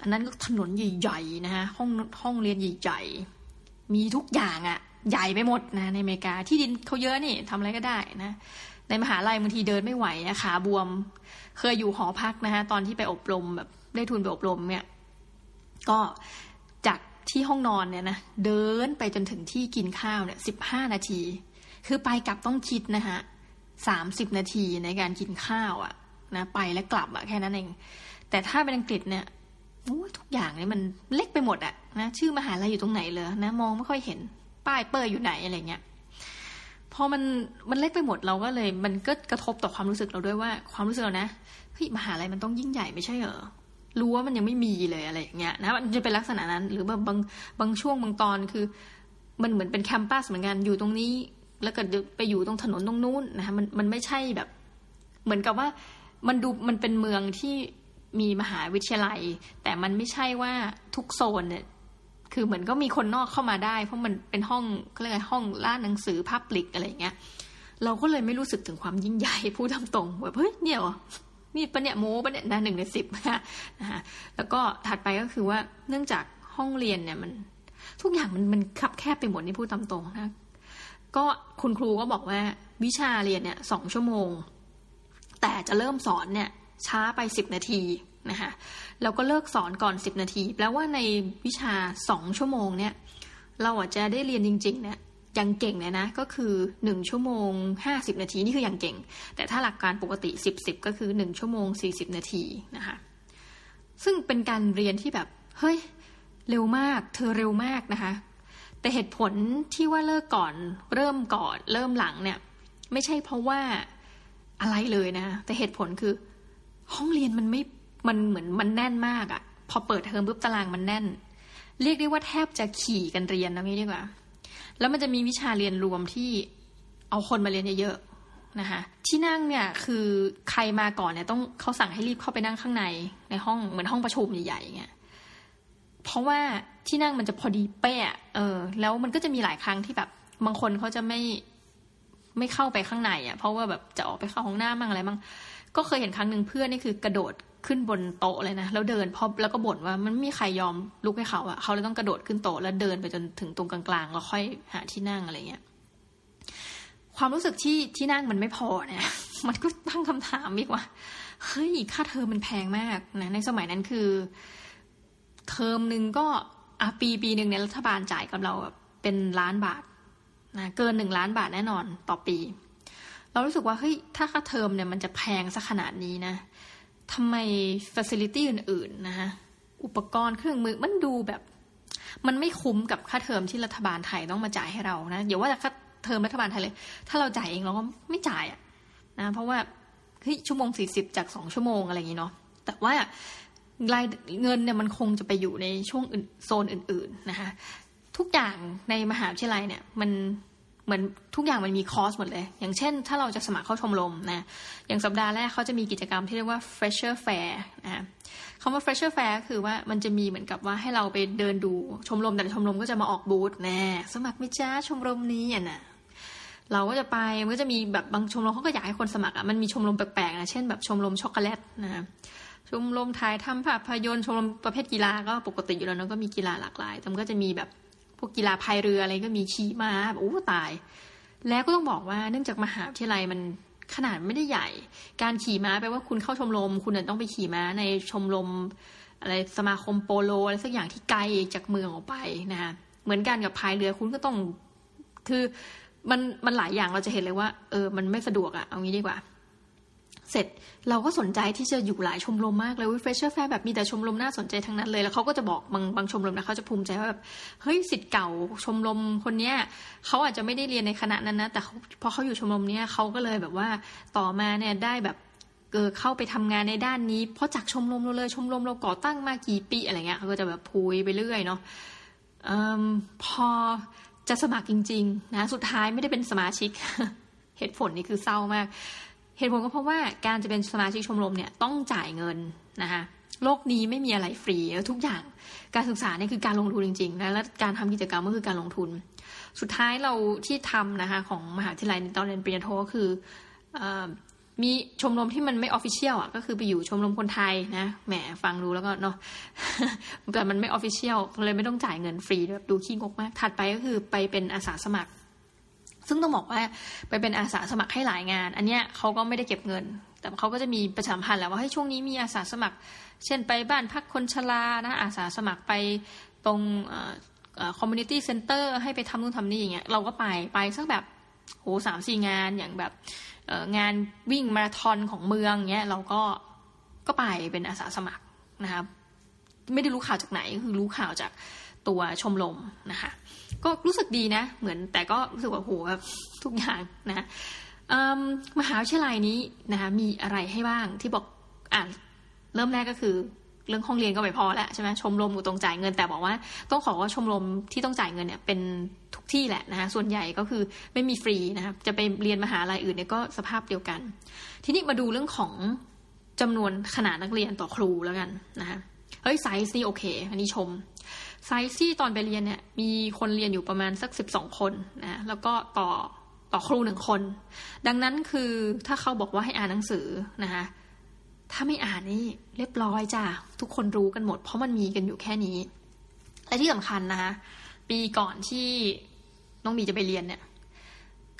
อันนั้นก็ถนนใหญ่ๆนะคะห้องห้องเรียนใหญ่ๆมีทุกอย่างอะ่ะ ใหญ่ไปหมดนะในอเมริกาที่ดินเขาเยอะนี่ทำอะไรก็ได้นะ ในมหาลัยบางทีเดินไม่ไหวอะขาบวม เคยอยู่หอพักนะคะตอนที่ไปอบรมแบบได้ทุนไปอบรมเนี่ยก็จากที่ห้องนอนเนี่ยนะเดินไปจนถึงที่กินข้าวเนี่ยสิบห้านาที คือไปกลับต้องคิดนะคะสามสิบนาทีในการกินข้าวอะนะไปและกลับอะแค่นั้นเอง แต่ถ้าเป็นอังกฤษเนี่ยทุกอย่างเนี่ยมันเล็กไปหมดอะนะชื่อมหาลัยอยู่ตรงไหนเลยนะมองไม่ค่อยเห็น ป้ายเปิดอยู่ไหนอะไรเงี้ยพอมันมันเล็กไปหมดเราก็เลย มันก็กระทบต่อความรู้สึกเราด้วยว่า ความรู้สึกเรานะเฮ้ยมหาลัยมันต้องยิ่งใหญ่ไม่ใช่เหรอรู้ว่ามันยังไม่มีเลยอะไรอย่างเงี้ยนะมันจะเป็นลักษณะนั้น หรือบางบางบางช่วงบางตอนคือ มันเหมือนเป็นแคมปัสเหมือนกันอยู่ตรงนี้ แล้วก็ไปอยู่ตรงถนนตรงนู้นนะคะมันมันไม่ใช่แบบ เหมือนกับว่ามันดูมันเป็นเมืองที่มีมหาวิทยาลัย แต่มันไม่ใช่ว่าทุกโซนเนี่ย คือเหมือนก็มีคนนอกเข้ามาได้ เพราะมันเป็นห้องเรียกห้องล่าหนังสือพับลิกอะไรอย่างเงี้ย เราก็เลยไม่รู้สึกถึงความยิ่งใหญ่พูดตรงๆแบบเฮ้ยเนี่ยมีปะเนี่ยโม้ปะเนี่ยนะหนึ่งในสิบนะฮะแล้วก็ถัดไปก็คือว่าเนื่องจากห้องเรียนเนี่ยมัน ทุกอย่างมันมันคับแคบไปหมดนี่พูดตามตรงนะก็คุณครูก็บอกว่าวิชาเรียนเนี่ยสองชั่วโมง แต่จะเริ่มสอนเนี่ยช้าไปสิบนาที นะคะแล้วก็เลิกสอนก่อนสิบนาที แปลว่าในวิชาสองชั่วโมงเนี่ยเราอาจจะได้เรียนจริงๆเนี่ยยังเก่งเลยนะ ก็คือหนึ่งชั่วโมงห้าสิบนาที นี่คือยังเก่ง แต่ถ้าหลักการปกติสิบสิบก็คือหนึ่งชั่วโมงสี่สิบนาทีนะคะซึ่งเป็นการเรียนที่แบบ เฮ้ย เร็วมาก เธอเร็วมากนะคะ แต่เหตุผลที่ว่าเลิกก่อนเริ่มก่อนเริ่มหลังเนี่ย ไม่ใช่เพราะว่าอะไรเลยนะ แต่เหตุผลคือ ห้องเรียนมันไม่ มันเหมือนมันแน่นมากอะพอเปิดเทอมปุ๊บตารางมันแน่น เรียกได้ว่าแทบจะขี่กันเรียนนะนี่ดีกว่า แล้วมันจะมีวิชาเรียนรวมที่เอาคนมาเรียนเยอะๆนะคะที่นั่งเนี่ยคือใครมาก่อนเนี่ยต้องเขาสั่งให้รีบเข้าไปนั่งข้างในในห้องเหมือนห้องประชุมใหญ่ๆเงี้ยเพราะว่าที่นั่งมันจะพอดีเป๊ะเออ แล้วมันก็จะมีหลายครั้งที่แบบบางคนเขาจะไม่ไม่เข้าไปข้างในอะ เพราะว่าแบบจะออกไปเข้าห้องน้ำมั่งอะไรมั่งก็เคยเห็นครั้งหนึ่งเพื่อนนี่คือกระโดด ขึ้นบนโต๊ะเลยนะแล้วเดินพอแล้วก็บ่นว่ามันไม่มีใครยอมลุกให้เขาอะเขาเลยต้องกระโดดขึ้นโต๊ะแล้วเดินไปจนถึงตรงกลางๆแล้วค่อยหาที่นั่งอะไรเงี้ยความรู้สึกที่ที่นั่งมันไม่พอเนี่ย มันก็ตั้งคำถามอีกว่าเฮ้ยค่าเทอมมันแพงมากนะในสมัยนั้นคือ เทอมหนึ่งก็อะปีปีหนึ่งเนี่ยรัฐบาลจ่ายกับเราเป็นล้านบาทนะเกินหนึ่งล้านบาทแน่นอนต่อปี เรารู้สึกว่าเฮ้ยถ้าค่าเทอมเนี่ยมันจะแพงซะขนาดนี้นะ ทำไม facility อื่นๆนะคะอุปกรณ์เครื่องมือมันดูแบบ มันไม่คุ้มกับค่าเทอมที่รัฐบาลไทยต้องมาจ่ายให้เรานะอย่าว่าแต่ค่าเทอมรัฐบาลไทยเลย ถ้าเราจ่ายเองเราก็ไม่จ่ายอะนะเพราะว่าเฮ้ยชั่วโมงสี่สิบจากสองชั่วโมงอะไรอย่างนี้เนาะแต่ว่ารายเงินเนี่ยมันคงจะไปอยู่ในช่วงโซนอื่น ๆนะคะทุกอย่างในมหาวิทยาลัยเนี่ย มัน เหมือนทุกอย่างมันมี cost หมดเลย อย่างเช่น ถ้าเราจะสมัครเข้าชมรมนะ อย่างสัปดาห์แรกเขาจะมีกิจกรรมที่เรียกว่า fresher fair นะคำว่า fresher fair คือว่ามันจะมีเหมือนกับว่าให้เราไปเดินดูชมรมแต่ชมรมก็จะมาออกบูธน่สมัครไม่จ้าชมรมนี้อะนะเราก็จะไปมันก็จะมีแบบบางชมรมเขาก็อยากให้คนสมัครอะมันมีชมรมแปลกๆนะเช่นแบบชมรมช็อกโกแลตนะชมรมถ่ายทำภาพยนตร์ชมรมประเภทกีฬาก็ปกติอยู่แล้วนะก็มีกีฬาหลากหลายแต่มันก็จะมีแบบ วกกีฬาพายเรืออะไรก็มีขี่ม้าโอ้ตาย แล้วก็ต้องบอกว่าเนื่องจากมหาวิทยาลัยมันขนาดไม่ได้ใหญ่ การขี่ม้าแปลว่าคุณเข้าชมรม คุณต้องไปขี่ม้าในชมรมอะไรสมาคมโปโลอะไรสักอย่างที่ไกลจากเมืองออกไปนะคะเหมือนกันกับพายเรือคุณก็ต้องคือมันมันหลายอย่างเราจะเห็นเลยว่า เออ มันไม่สะดวกอะเอางี้ดีกว่า เสร็จเราก็สนใจที่จะอยู่หลายชมรมมากเลยวัน fresher fair แบบมีแต่ชมรมน่าสนใจทั้งนั้นเลย แล้วเขาก็จะบอกบางบางชมรมนะเขาจะภูมิใจว่าแบบเฮ้ยสิทธิ์เก่าชมรมคนเนี้ยเขาอาจจะไม่ได้เรียนในคณะนั้นนะแต่พอเขาอยู่ชมรมเนี้ยเขาก็เลยแบบว่าต่อมาเนี่ยได้แบบเออเข้าไปทำงานในด้านนี้ เพราะจากชมรมเราเลยชมรมเราก่อตั้งมากี่ปีอะไรเงี้ยเขาก็จะแบบพูยไปเรื่อยเนาะอพอจะสมัครจริง ๆ นะ สุดท้ายไม่ได้เป็นสมาชิก เหตุผลนี่คือเศร้ามาก เหตุผลก็เพราะว่าการจะเป็นสมาชิกชมรมเนี่ยต้องจ่ายเงินนะคะโลกนี้ไม่มีอะไรฟรีทุกอย่างการศึกษาเนี่ยคือการลงทุนจริงๆนะและการทำกิจกรรมก็คือการลงทุน สุดท้ายเราที่ทำนะคะของมหาวิทยาลัยตอนเรียนปริญญาโทก็คือมีชมรมที่มันไม่ official อะก็คือไปอยู่ชมรมคนไทยนะแหมฟังดูแล้วก็เนาะแต่มันไม่ official เลยไม่ต้องจ่ายเงินฟรีแบบดูขี้งกมาก ถัดไปก็คือไปเป็นอาสาสมัคร ซึ่งต้องบอกว่าไปเป็นอาสาสมัครให้หลายงาน อันเนี้ยเขาก็ไม่ได้เก็บเงิน แต่เขาก็จะมีประชาสัมพันธ์แหละว่าให้ช่วงนี้มีอาสาสมัคร เช่นไปบ้านพักคนชรานะอาสาสมัครไปตรง community center ให้ไปทำนู่นทำนี่อย่างเงี้ยเราก็ไปไปสักแบบโหสามสี่งานอย่างแบบงานวิ่งมาราธอนของเมืองเนี้ยเราก็ก็ไปเป็นอาสาสมัครนะครับไม่ได้รู้ข่าวจากไหนคือรู้ข่าวจากตัวชมรมนะคะ ก็รู้สึกดีนะ เหมือนแต่ก็รู้สึกว่าโหแบบทุกอย่างนะมหาวิทยาลัยนี้นะคะมีอะไรให้บ้างที่บอกอ่านเริ่มแรกก็คือเรื่องห้องเรียนก็ไม่พอแล้วใช่ไหมชมรมอยู่ตรงจ่ายเงินแต่บอกว่า ต้องขอว่าชมรมที่ต้องจ่ายเงินเนี่ยเป็นทุกที่แหละนะคะส่วนใหญ่ก็คือไม่มีฟรีนะครับจะไปเรียนมหาลัยอื่นเนี่ยก็สภาพเดียวกัน ทีนี้มาดูเรื่องของจำนวนขนาดนักเรียนต่อครูแล้วกันนะคะเฮ้ยไซส์นี่โอเค อันนี้ชม ไซส์ที่ตอนไปเรียนเนี่ยมีคนเรียนอยู่ประมาณสักสิบสองคนนะแล้วก็ต่อต่อครูหนึ่งคน ดังนั้นคือถ้าเขาบอกว่าให้อ่านหนังสือนะคะถ้าไม่อ่านนี่เรียบร้อยจ้ะทุกคนรู้กันหมด เพราะมันมีกันอยู่แค่นี้ และที่สำคัญนะคะปีก่อนที่น้องมีจะไปเรียนเนี่ย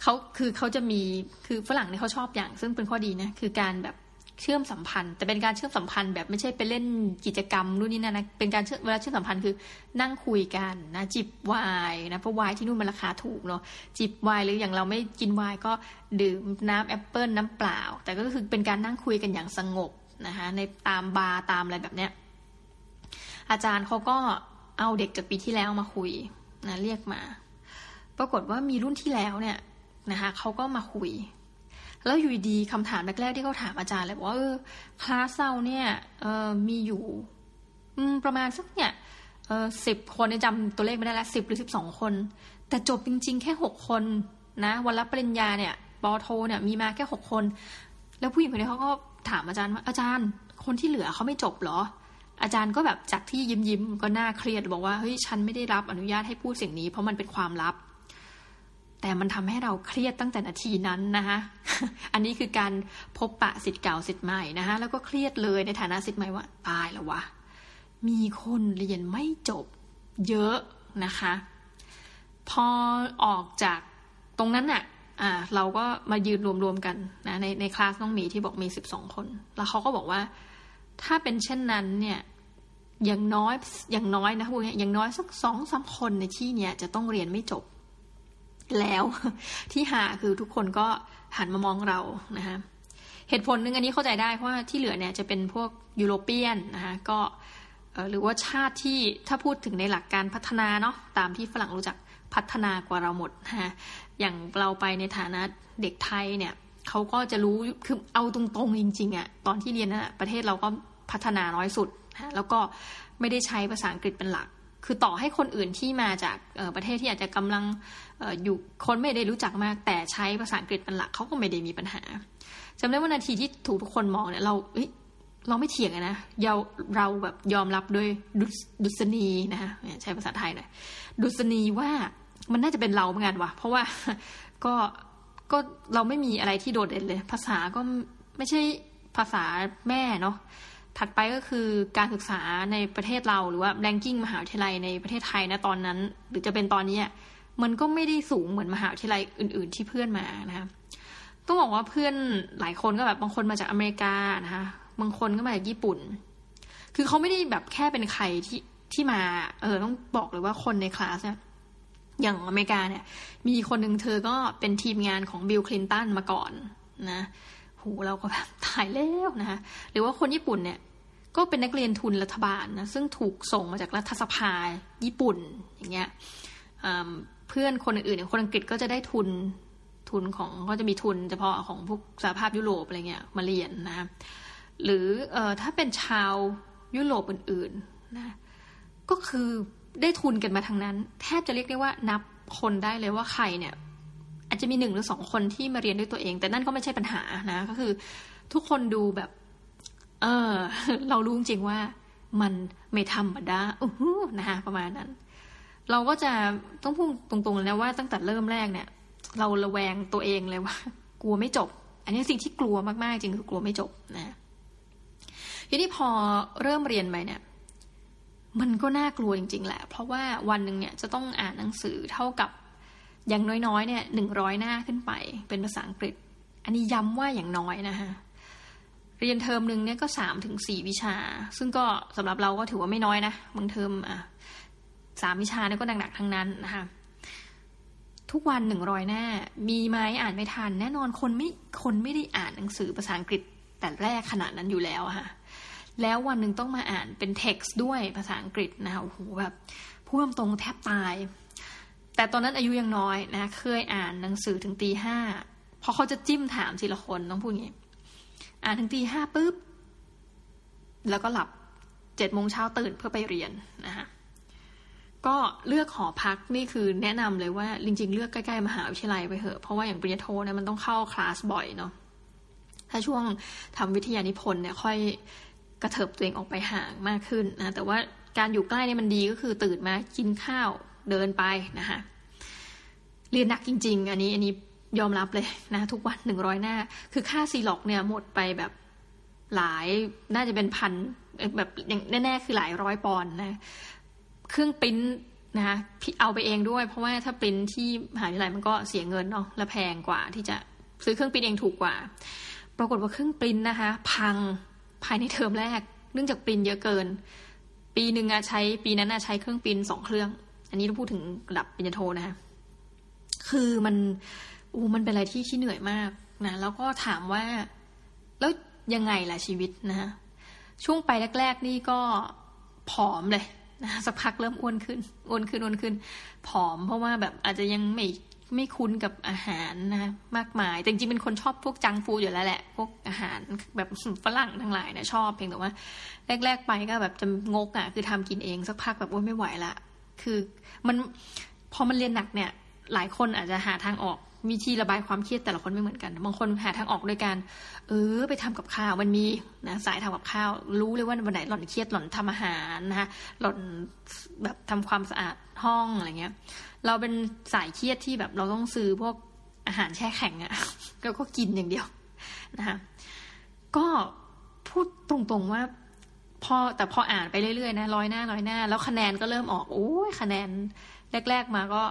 เขาคือเขาจะมีคือฝรั่งเนี่ยเขาชอบอย่าง ซึ่งเป็นข้อดีนะคือการแบบ เชื่อมสัมพันธ์ แต่เป็นการเชื่อมสัมพันธ์แบบไม่ใช่ไปเล่นกิจกรรมนู่นนี่นั่นนะเป็นการเชื่อเวลาเชื่อมสัมพันธ์คือนั่งคุยกันนะจิบไวน์นะเพราะไวน์ที่นู่นมันราคาถูกเนาะจิบไวน์หรืออย่างเราไม่กินไวน์ก็ดื่มน้ำแอปเปิลน้ำเปล่า แต่ก็คือเป็นการนั่งคุยกันอย่างสงบนะคะในตามบาร์ตามอะไรแบบเนี้ยอาจารย์เขาก็เอาเด็กจากปีที่แล้วมาคุยนะเรียกมา ปรากฏว่ามีรุ่นที่แล้วเนี่ยนะคะเขาก็มาคุย แล้วอยู่ดีคำถามแรกๆที่เขาถามอาจารย์เลยบอกว่าเออคลาสเซาเนี่ยเออมีอยู่ประมาณสักเนี่ยเออสิบคนจำตัวเลขไม่ได้แล้วสิบหรือสิบสองคน แต่จบจริง ๆ แค่หกคนนะ วันรับปริญญาเนี่ยปอโทเนี่ยมีมาแค่หกคน แล้วผู้หญิงคนนี้เขาก็ถามอาจารย์ว่าอาจารย์ คนที่เหลือเขาไม่จบเหรอ อาจารย์ก็แบบจากที่ยิ้มยิ้มก็น่าเครียดบอกว่าเฮ้ยฉันไม่ได้รับอนุญาตให้พูดสิ่งนี้ เพราะมันเป็นความลับ แต่มันทำให้เราเครียดตั้งแต่นาทีนั้นนะคะอันนี้คือการพบปะสิทธิ์เก่าสิทธิ์ใหม่นะคะแล้วก็เครียดเลยในฐานะสิทธิ์ใหม่ว่าตายแล้ววะมีคนเรียนไม่จบเยอะนะคะ พอออกจากตรงนั้นน่ะอ่าเราก็มายืนรวมๆกันนะในในคลาสน้องหมีที่บอกมีสิบสองคน แล้วเขาก็บอกว่า ถ้าเป็นเช่นนั้นเนี่ยอย่างน้อยอย่างน้อยนะพวกนี้อย่างน้อยสักสองสามคนในที่เนี้ยจะต้องเรียนไม่จบ แล้ว ที่หาคือทุกคนก็หันมามองเรานะคะเหตุผลหนึ่งอันนี้เข้าใจได้เพราะว่าที่เหลือเนี่ยจะเป็นพวกยุโรเปียนนะคะก็หรือว่าชาติที่ถ้าพูดถึงในหลักการพัฒนาเนาะตามที่ฝรั่งรู้จักพัฒนากว่าเราหมดนะอย่างเราไปในฐานะเด็กไทยเนี่ยเขาก็จะรู้คือเอาตรงๆจริงๆอะ่ะตอนที่เรียนนะประเทศเราก็พัฒนาน้อยสุดนะแล้วก็ไม่ได้ใช้ภาษาอังกฤษเป็นหลัก คือต่อให้คนอื่นที่มาจากประเทศที่อาจจะกำลังอยู่คนไม่ได้รู้จักมาก แต่ใช้ภาษาอังกฤษเป็นหลักเขาก็ไม่ได้มีปัญหาจำได้ว่านาทีที่ถูกทุกคนมองเนี่ยเราเราไม่เถียงนะเราเราแบบยอมรับด้วยดุษณีนะคะใช้ภาษาไทยหน่อยดุษณีว่ามันน่าจะเป็นเราเหมือนกันวะเพราะว่าก็ก็เราไม่มีอะไรที่โดดเด่นเลย ภาษาก็ไม่ใช่ภาษาแม่เนาะ ถัดไปก็คือการศึกษาในประเทศเราหรือว่าแรงกิ้งมหาวิทยาลัยในประเทศไทยนะตอนนั้น หรือจะเป็นตอนนี้มันก็ไม่ได้สูงเหมือนมหาวิทยาลัยอื่น ๆ ที่เพื่อนมานะคะต้องบอกว่าเพื่อนหลายคนก็แบบบางคนมาจากอเมริกานะคะบางคนก็มาจากญี่ปุ่น คือเขาไม่ได้แบบแค่เป็นใครที่ที่มา เออต้องบอกเลยว่าคนในคลาสเนี่ยอย่างอเมริกาเนี่ย มีคนหนึ่งเธอก็เป็นทีมงานของบิลคลินตันมาก่อนนะ หเราก็แบบตายแล้วนะคะหรือว่าคนญี่ปุ่นเนี่ยก็เป็นนักเรียนทุนรัฐบาลนะซึ่งถูกส่งมาจากรัฐสภาญี่ปุ่นอย่างเงี้ยเพื่อนคนอื่นๆคนอังกฤษก็จะได้ทุนทุนของก็จะมีทุนเฉพาะของพวกสหภาพยุโรปอะไรเงี้ยมาเรียนนะหรืออถ้าเป็นชาวยุโรปอื่นๆนะก็คือได้ทุนกันมาทางนั้น แทบจะเรียกได้ว่านับคนได้เลยว่าใครเนี่ย อาจจะมีหนึ่งหรือสองคนที่มาเรียนด้วยตัวเอง แต่นั่นก็ไม่ใช่ปัญหานะ ก็คือ ทุกคนดูแบบ เออ เรารู้จริงว่ามันไม่ธรรมดาอู้หูนะคะประมาณนั้น เราก็จะต้องพูดตรงๆเลยนะว่าตั้งแต่เริ่มแรกเนี่ย เราระแวงตัวเองเลยว่า กลัวไม่จบ อันนี้สิ่งที่กลัวมากๆจริงคือกลัวไม่จบนะทีนี้พอเริ่มเรียนไปเนี่ย มันก็น่ากลัวจริง ๆ แหละ เพราะว่าวันหนึ่งเนี่ยจะต้องอ่านหนังสือเท่ากับ อย่างน้อยๆเนี่ยหนึ่งร้อยหน้าขึ้นไป เป็นภาษาอังกฤษ อันนี้ย้ำว่าอย่างน้อยนะคะเรียนเทอมหนึ่งเนี่ยก็สามถึงสี่วิชา ซึ่งก็สำหรับเราก็ถือว่าไม่น้อยนะบางเทอมอะสามวิชาเนี่ยก็หนักๆทั้งนั้นนะคะทุกวันหนึ่งร้อยหน้า มีไหมอ่านไม่ทัน แน่นอนคนไม่คนไม่ได้อ่านหนังสือภาษาอังกฤษแต่แรกขนาดนั้นอยู่แล้วค่ะแล้ววันหนึ่งต้องมาอ่านเป็นเท็กซ์ด้วยภาษาอังกฤษนะโอ้โหแบบพูดตรงแทบตาย แต่ตอนนั้นอายุยังน้อยนะ เคยอ่านหนังสือถึงตีห้าพอเขาจะจิ้มถามทีละคนต้องพูดอย่างนี้ อ่านถึงตีห้าปุ๊บ แล้วก็หลับเจ็ดโมงเช้าตื่นเพื่อไปเรียนนะคะก็เลือกหอพักนี่คือแนะนำเลยว่าจริงๆ เลือกใกล้ๆมหาวิทยาลัยไปเถอะเพราะว่าอย่างปริญญาโทเนี่ยมันต้องเข้าคลาสบ่อยเนาะถ้าช่วงทำวิทยานิพนธ์เนี่ยค่อยกระเถิบตัวเองออกไปห่างมากขึ้นนะแต่ว่าการอยู่ใกล้เนี่ยมันดีก็คือตื่นมากินข้าว เดินไปนะคะเรียนหนักจริง ๆ อันนี้อันนี้ยอมรับเลยนะ ทุกวันหนึ่งร้อยหน้า คือค่าซีล็อกเนี่ยหมดไปแบบหลายน่าจะเป็นพันแบบอย่แน่ๆคือหลายร้อยปอนด์นะเครื่องปริ้นนะคะเอาไปเองด้วย เพราะว่าถ้าปริ้นที่มหาวิทยาลัยมันก็เสียเงินเนาะและแพงกว่าที่จะซื้อเครื่องปริ้นเองถูกกว่า ปรากฏว่าเครื่องปริ้นนะคะ พังภายในเทอมแรก เนื่องจากปรินเยอะเกิน ปีหนึ่งอะใช้ปีนั้นอะใช้เครื่องปรินสองเครื่อง อันนี้เราพูดถึงระดับปริญญาโทนะคะ คือมันอู้มันเป็นอะไรที่ที่เหนื่อยมากนะแล้วก็ถามว่าแล้วยังไงล่ะชีวิตนะ ช่วงไปแรก ๆ นี่ก็ผอมเลยนะสักพักเริ่มอ้วนขึ้นอ้วนขึ้นอ้วนขึ้น ผอมเพราะว่าแบบอาจจะยังไม่ไม่คุ้นกับอาหารนะมากมายแต่จริงๆเป็นคนชอบพวกจังฟูอยู่แล้วแหละ พวกอาหารแบบฝรั่งทั้งหลายนี่ยชอบเพียงแต่ว่า แรก ๆ ไปก็แบบจะงกอะ คือทำกินเองสักพักแบบว่าไม่ไหวละ คือมันพอมันเรียนหนักเนี่ย หลายคนอาจจะหาทางออกวิธีระบายความเครียดแต่ละคนไม่เหมือนกัน บางคนหาทางออกโดยการ เออ ไปทำกับข้าว มันมีนะสายทำกับข้าว รู้เลยว่าวันไหนหล่อนเครียดหล่อนทำอาหารนะคะหล่อนแบบทำความสะอาดห้องอะไรเงี้ย เราเป็นสายเครียดที่แบบเราต้องซื้อพวกอาหารแช่แข็งอะแล้วก็กินอย่างเดียวนะคะก็พูดตรงๆว่า พอแต่พออ่านไปเรื่อยๆนะร้อยหน้าร้อยหน้า แล้วคะแนนก็เริ่มออกโอ้ยคะแนนแรก ๆมาก็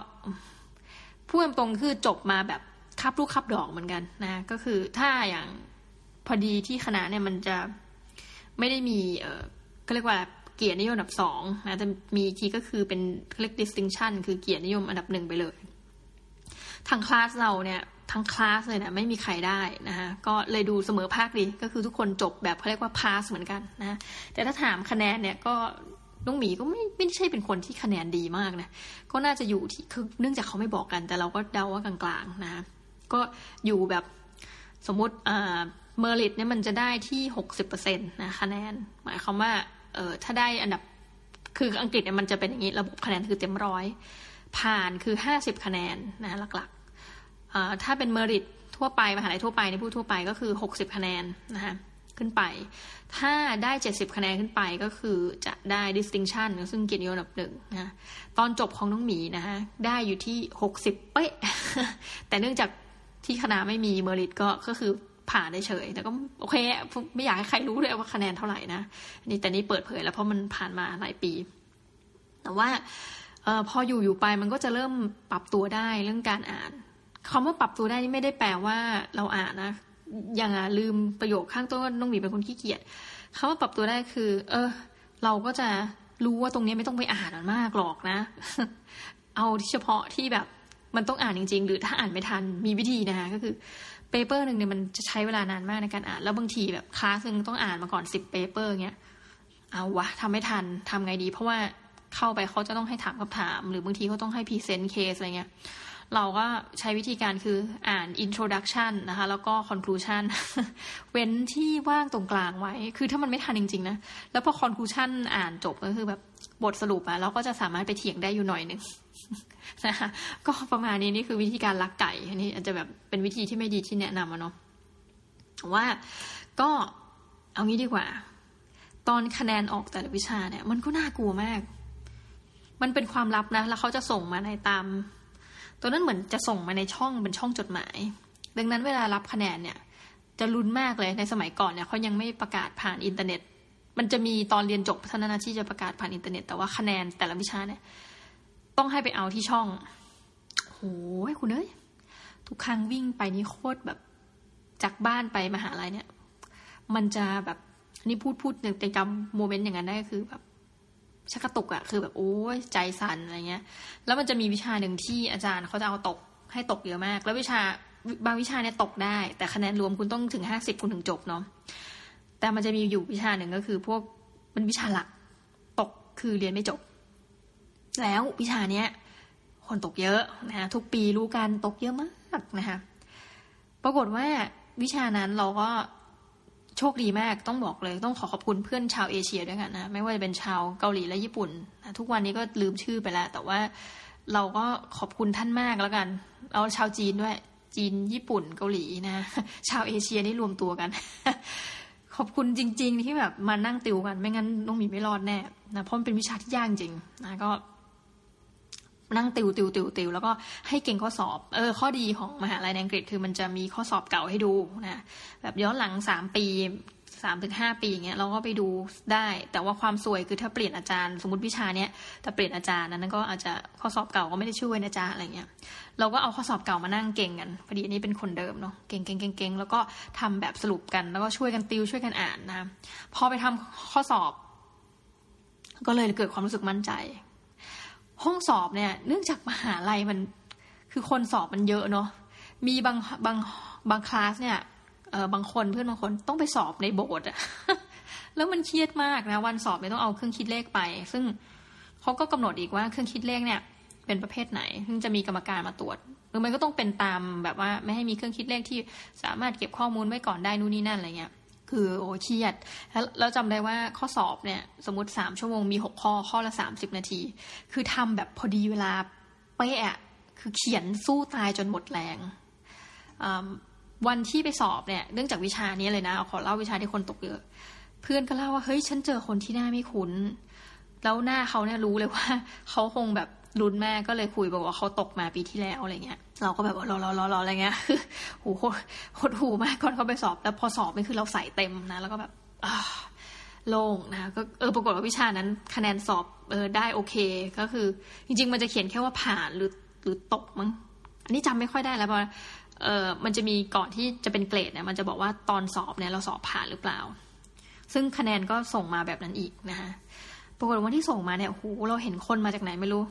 พูดตรงคือจบมาแบบคับลูกคับดอกเหมือนกันนะ ก็คือถ้าอย่างพอดีที่คณะเนี่ยมันจะไม่ได้มีเออก็เรียกว่าเกียรตินิยมอันดับสองนะจะมีทีก็คือเป็นเรียก distinction คือเกียรตินิยมอันดับหนึ่งไปเลย ทางคลาสเราเนี่ย ทั้งคลาสเลยนะไม่มีใครได้นะคะก็เลยดูเสมอภาคดีก็คือทุกคนจบแบบเขาเรียกว่า pass เหมือนกันนะแต่ถ้าถามคะแนนเนี่ยก็น้องหมีก็ไม่ไม่ใช่เป็นคนที่คะแนนดีมากนะก็น่าจะอยู่ที่คือเนื่องจากเขาไม่บอกกัน แต่เราก็เดาว่ากลางๆนะก็อยู่แบบสมมติ merit เนี่ยมันจะได้ที่หกสิบเปอร์เซ็นต์นะคะแนน หมายความว่าเออถ้าได้อันดับคืออังกฤษเนี่ยมันจะเป็นอย่างนี้ระบบคะแนนคือเต็มร้อยผ่านคือห้าสิบคะแนนนะหลัก ถ้าเป็น merit ทั่วไปมหาลัยทั่วไปในผู้ทั่วไปก็คือหกสิบคะแนนนะคะขึ้นไป ถ้าได้ 70 คะแนนขึ้นไปก็คือจะได้ distinction ซึ่งเกียรตินิยมอันดับหนึ่งนะตอนจบของน้องหมีนะฮะได้อยู่ที่ 60 เป๊ะ แต่เนื่องจากที่คณะไม่มีเมริตก็ก็คือผ่านได้เฉย แต่ก็โอเค ไม่อยากให้ใครรู้เลยว่าคะแนนเท่าไหร่นะนี่แต่นี่เปิดเผยแล้วเพราะมันผ่านมาหลายปี แต่ว่าออพออยู่อยู่ไปมันก็จะเริ่มปรับตัวได้เรื่องการอ่าน คำว่าปรับตัวได้นี่ไม่ได้แปลว่าเราอ่านนะอย่างอะลืมประโยคข้างต้นน้องหมีเป็นคนขี้เกียจคำว่าปรับตัวได้คือ เออ เราก็จะรู้ว่าตรงนี้ไม่ต้องไปอ่านมันมากหรอกนะ เอาเฉพาะที่แบบมันต้องอ่านจริง ๆ หรือถ้าอ่านไม่ทันมีวิธีนะคะก็คือ paper หนึ่งเนี่ยมันจะใช้เวลานานมากในการอ่าน แล้วบางทีแบบคลาสหนึ่งต้องอ่านมาก่อนสิบ paper เงี้ยเอาวะทำไม่ทันทำไงดี เพราะว่าเข้าไปเขาจะต้องให้ถามคำถาม หรือบางทีเขาต้องให้ present case อะไรเงี้ย เราก็ใช้วิธีการคืออ่าน introduction นะคะ แล้วก็ conclusion เว้นที่ว่างตรงกลางไว้ คือถ้ามันไม่ทันจริง ๆ นะ แล้วพอ conclusion อ่านจบก็คือแบบบทสรุปอะเราก็จะสามารถไปเถียงได้อยู่หน่อยหนึ่งนะคะก็ประมาณนี้นี่คือวิธีการลักไก่อันนี้อาจจะแบบเป็นวิธีที่ไม่ดีที่แนะนำอะเนาะว่าก็เอางี้ดีกว่า ตอนคะแนนออกแต่ละวิชาเนี่ย มันก็น่ากลัวมาก มันเป็นความลับนะ แล้วเขาจะส่งมาในตาม ตัวนั้นเหมือนจะส่งมาในช่องเป็นช่องจดหมาย ดังนั้นเวลารับคะแนนเนี่ย จะลุ้นมากเลยในสมัยก่อนเนี่ยเขายังไม่ประกาศผ่านอินเทอร์เน็ต มันจะมีตอนเรียนจบเท่านั้นที่จะประกาศผ่านอินเทอร์เน็ตแต่ว่าคะแนนแต่ละวิชาเนี่ย ต้องให้ไปเอาที่ช่องโอ้ยคุณเอ้ยทุกครั้งวิ่งไปนี่โคตรแบบจากบ้านไปมหาลัยเนี่ย มันจะแบบนี่พูดพูดในจำ moment อย่างนั้นได้ก็คือแบบ ชักกระตุกอะคือแบบโอ้ยใจสั่นอะไรเงี้ย แล้วมันจะมีวิชาหนึ่งที่อาจารย์เขาจะเอาตกให้ตกเยอะมาก แล้ววิชาบางวิชาเนี่ยตกได้ แต่คะแนนรวมคุณต้องถึงห้าสิบคุณถึงจบเนาะแต่มันจะมีอยู่วิชาหนึ่งก็คือ พวกเป็นวิชาหลักตกคือเรียนไม่จบ แล้ววิชาเนี้ย คนตกเยอะนะทุกปีรู้กันตกเยอะมากนะคะปรากฏว่าวิชานั้นเราก็ โชคดีมากต้องบอกเลย ต้องขอขอบคุณเพื่อนชาวเอเชียด้วยกันนะไม่ว่าจะเป็นชาวเกาหลีและญี่ปุ่นนะทุกวันนี้ก็ลืมชื่อไปแล้ว แต่ว่าเราก็ขอบคุณท่านมากแล้วกัน เอาชาวจีนด้วย จีนญี่ปุ่นเกาหลีนะ ชาวเอเชียนี่รวมตัวกัน ขอบคุณจริง ๆ ที่แบบมานั่งติวกัน ไม่งั้นน้องมีไม่รอดแน่นะเพราะมันเป็นวิชาที่ยากจริงนะก็ นั่งติวติวติวติวแล้วก็ให้เก่งข้อสอบ เออ ข้อดีของมหาลัยในอังกฤษคือมันจะมีข้อสอบเก่าให้ดูนะแบบย้อนหลังสามปีสามถึงห้าปีอย่างเงี้ยเราก็ไปดูได้ แต่ว่าความสวยคือถ้าเปลี่ยนอาจารย์ สมมติวิชาเนี้ยถ้าเปลี่ยนอาจารย์นั้นก็อาจจะข้อสอบเก่าก็ไม่ได้ช่วยนะจ๊ะอะไรเงี้ยเราก็เอาข้อสอบเก่ามานั่งเก่งกันพอดีอันนี้เป็นคนเดิมเนาะเก่งเก่งเก่งเก่งแล้วก็ทำแบบสรุปกันแล้วก็ช่วยกันติวช่วยกันอ่านนะพอไปทำข้อสอบ ก็เลยเกิดความรู้สึกมั่นใจ ห้องสอบเนี่ย เนื่องจากมหาลัยมันคือคนสอบมันเยอะเนาะมีบางบางบางคลาสเนี่ยเออบางคนเพื่อนบางคนต้องไปสอบในโบสถ์อะแล้วมันเครียดมากนะ วันสอบไม่ยต้องเอาเครื่องคิดเลขไป ซึ่งเขาก็กำหนดอีกว่าเครื่องคิดเลขเนี่ย เป็นประเภทไหน ซึ่งจะมีกรรมการมาตรวจหรือมันก็ต้องเป็นตามแบบว่า ไม่ให้มีเครื่องคิดเลขที่สามารถเก็บข้อมูลไว้ก่อนได้นู่นนี่นั่นอะไรเงี้ย คือโอ้เครียด แล้วจำได้ว่าข้อสอบเนี่ย สมมติสามชั่วโมงมีหกข้อข้อละสามสิบนาที คือทำแบบพอดีเวลาเป๊ะคือเขียนสู้ตายจนหมดแรงวันที่ไปสอบเนี่ยเนื่องจากวิชานี้เลยนะเอาขอเล่าวิชาที่คนตกเยอะเพื่อนก็เล่าว่าเฮ้ยฉันเจอคนที่หน้าไม่คุ้น แล้วหน้าเขาเนี่ยรู้เลยว่าเขาคงแบบ รุนแม่ก็เลยคุยบอกว่าเขาตกมาปีที่แล้วอะไรเงี้ย เราก็แบบว่ารอรอรอรออะไรเงี้ยโอ้โหโหดหูมากก่อนเขาไปสอบ แล้วพอสอบนี่คือเราใส่เต็มนะ แล้วก็แบบโล่งนะก็เออปรากฏว่าวิชานั้น คะแนนสอบเออได้โอเค ก็คือ จริง ๆ มันจะเขียนแค่ว่าผ่านหรือหรือตกมั้งอันนี้จำไม่ค่อยได้แล้วเพราะเออมันจะมีก่อนที่จะเป็นเกรดเนี่ยมันจะบอกว่าตอนสอบเนี่ยเราสอบผ่านหรือเปล่า ซึ่งคะแนนก็ส่งมาแบบนั้นอีกนะคะปรากฏว่าที่ส่งมาเนี่ยโหเราเห็นคนมาจากไหนไม่รู้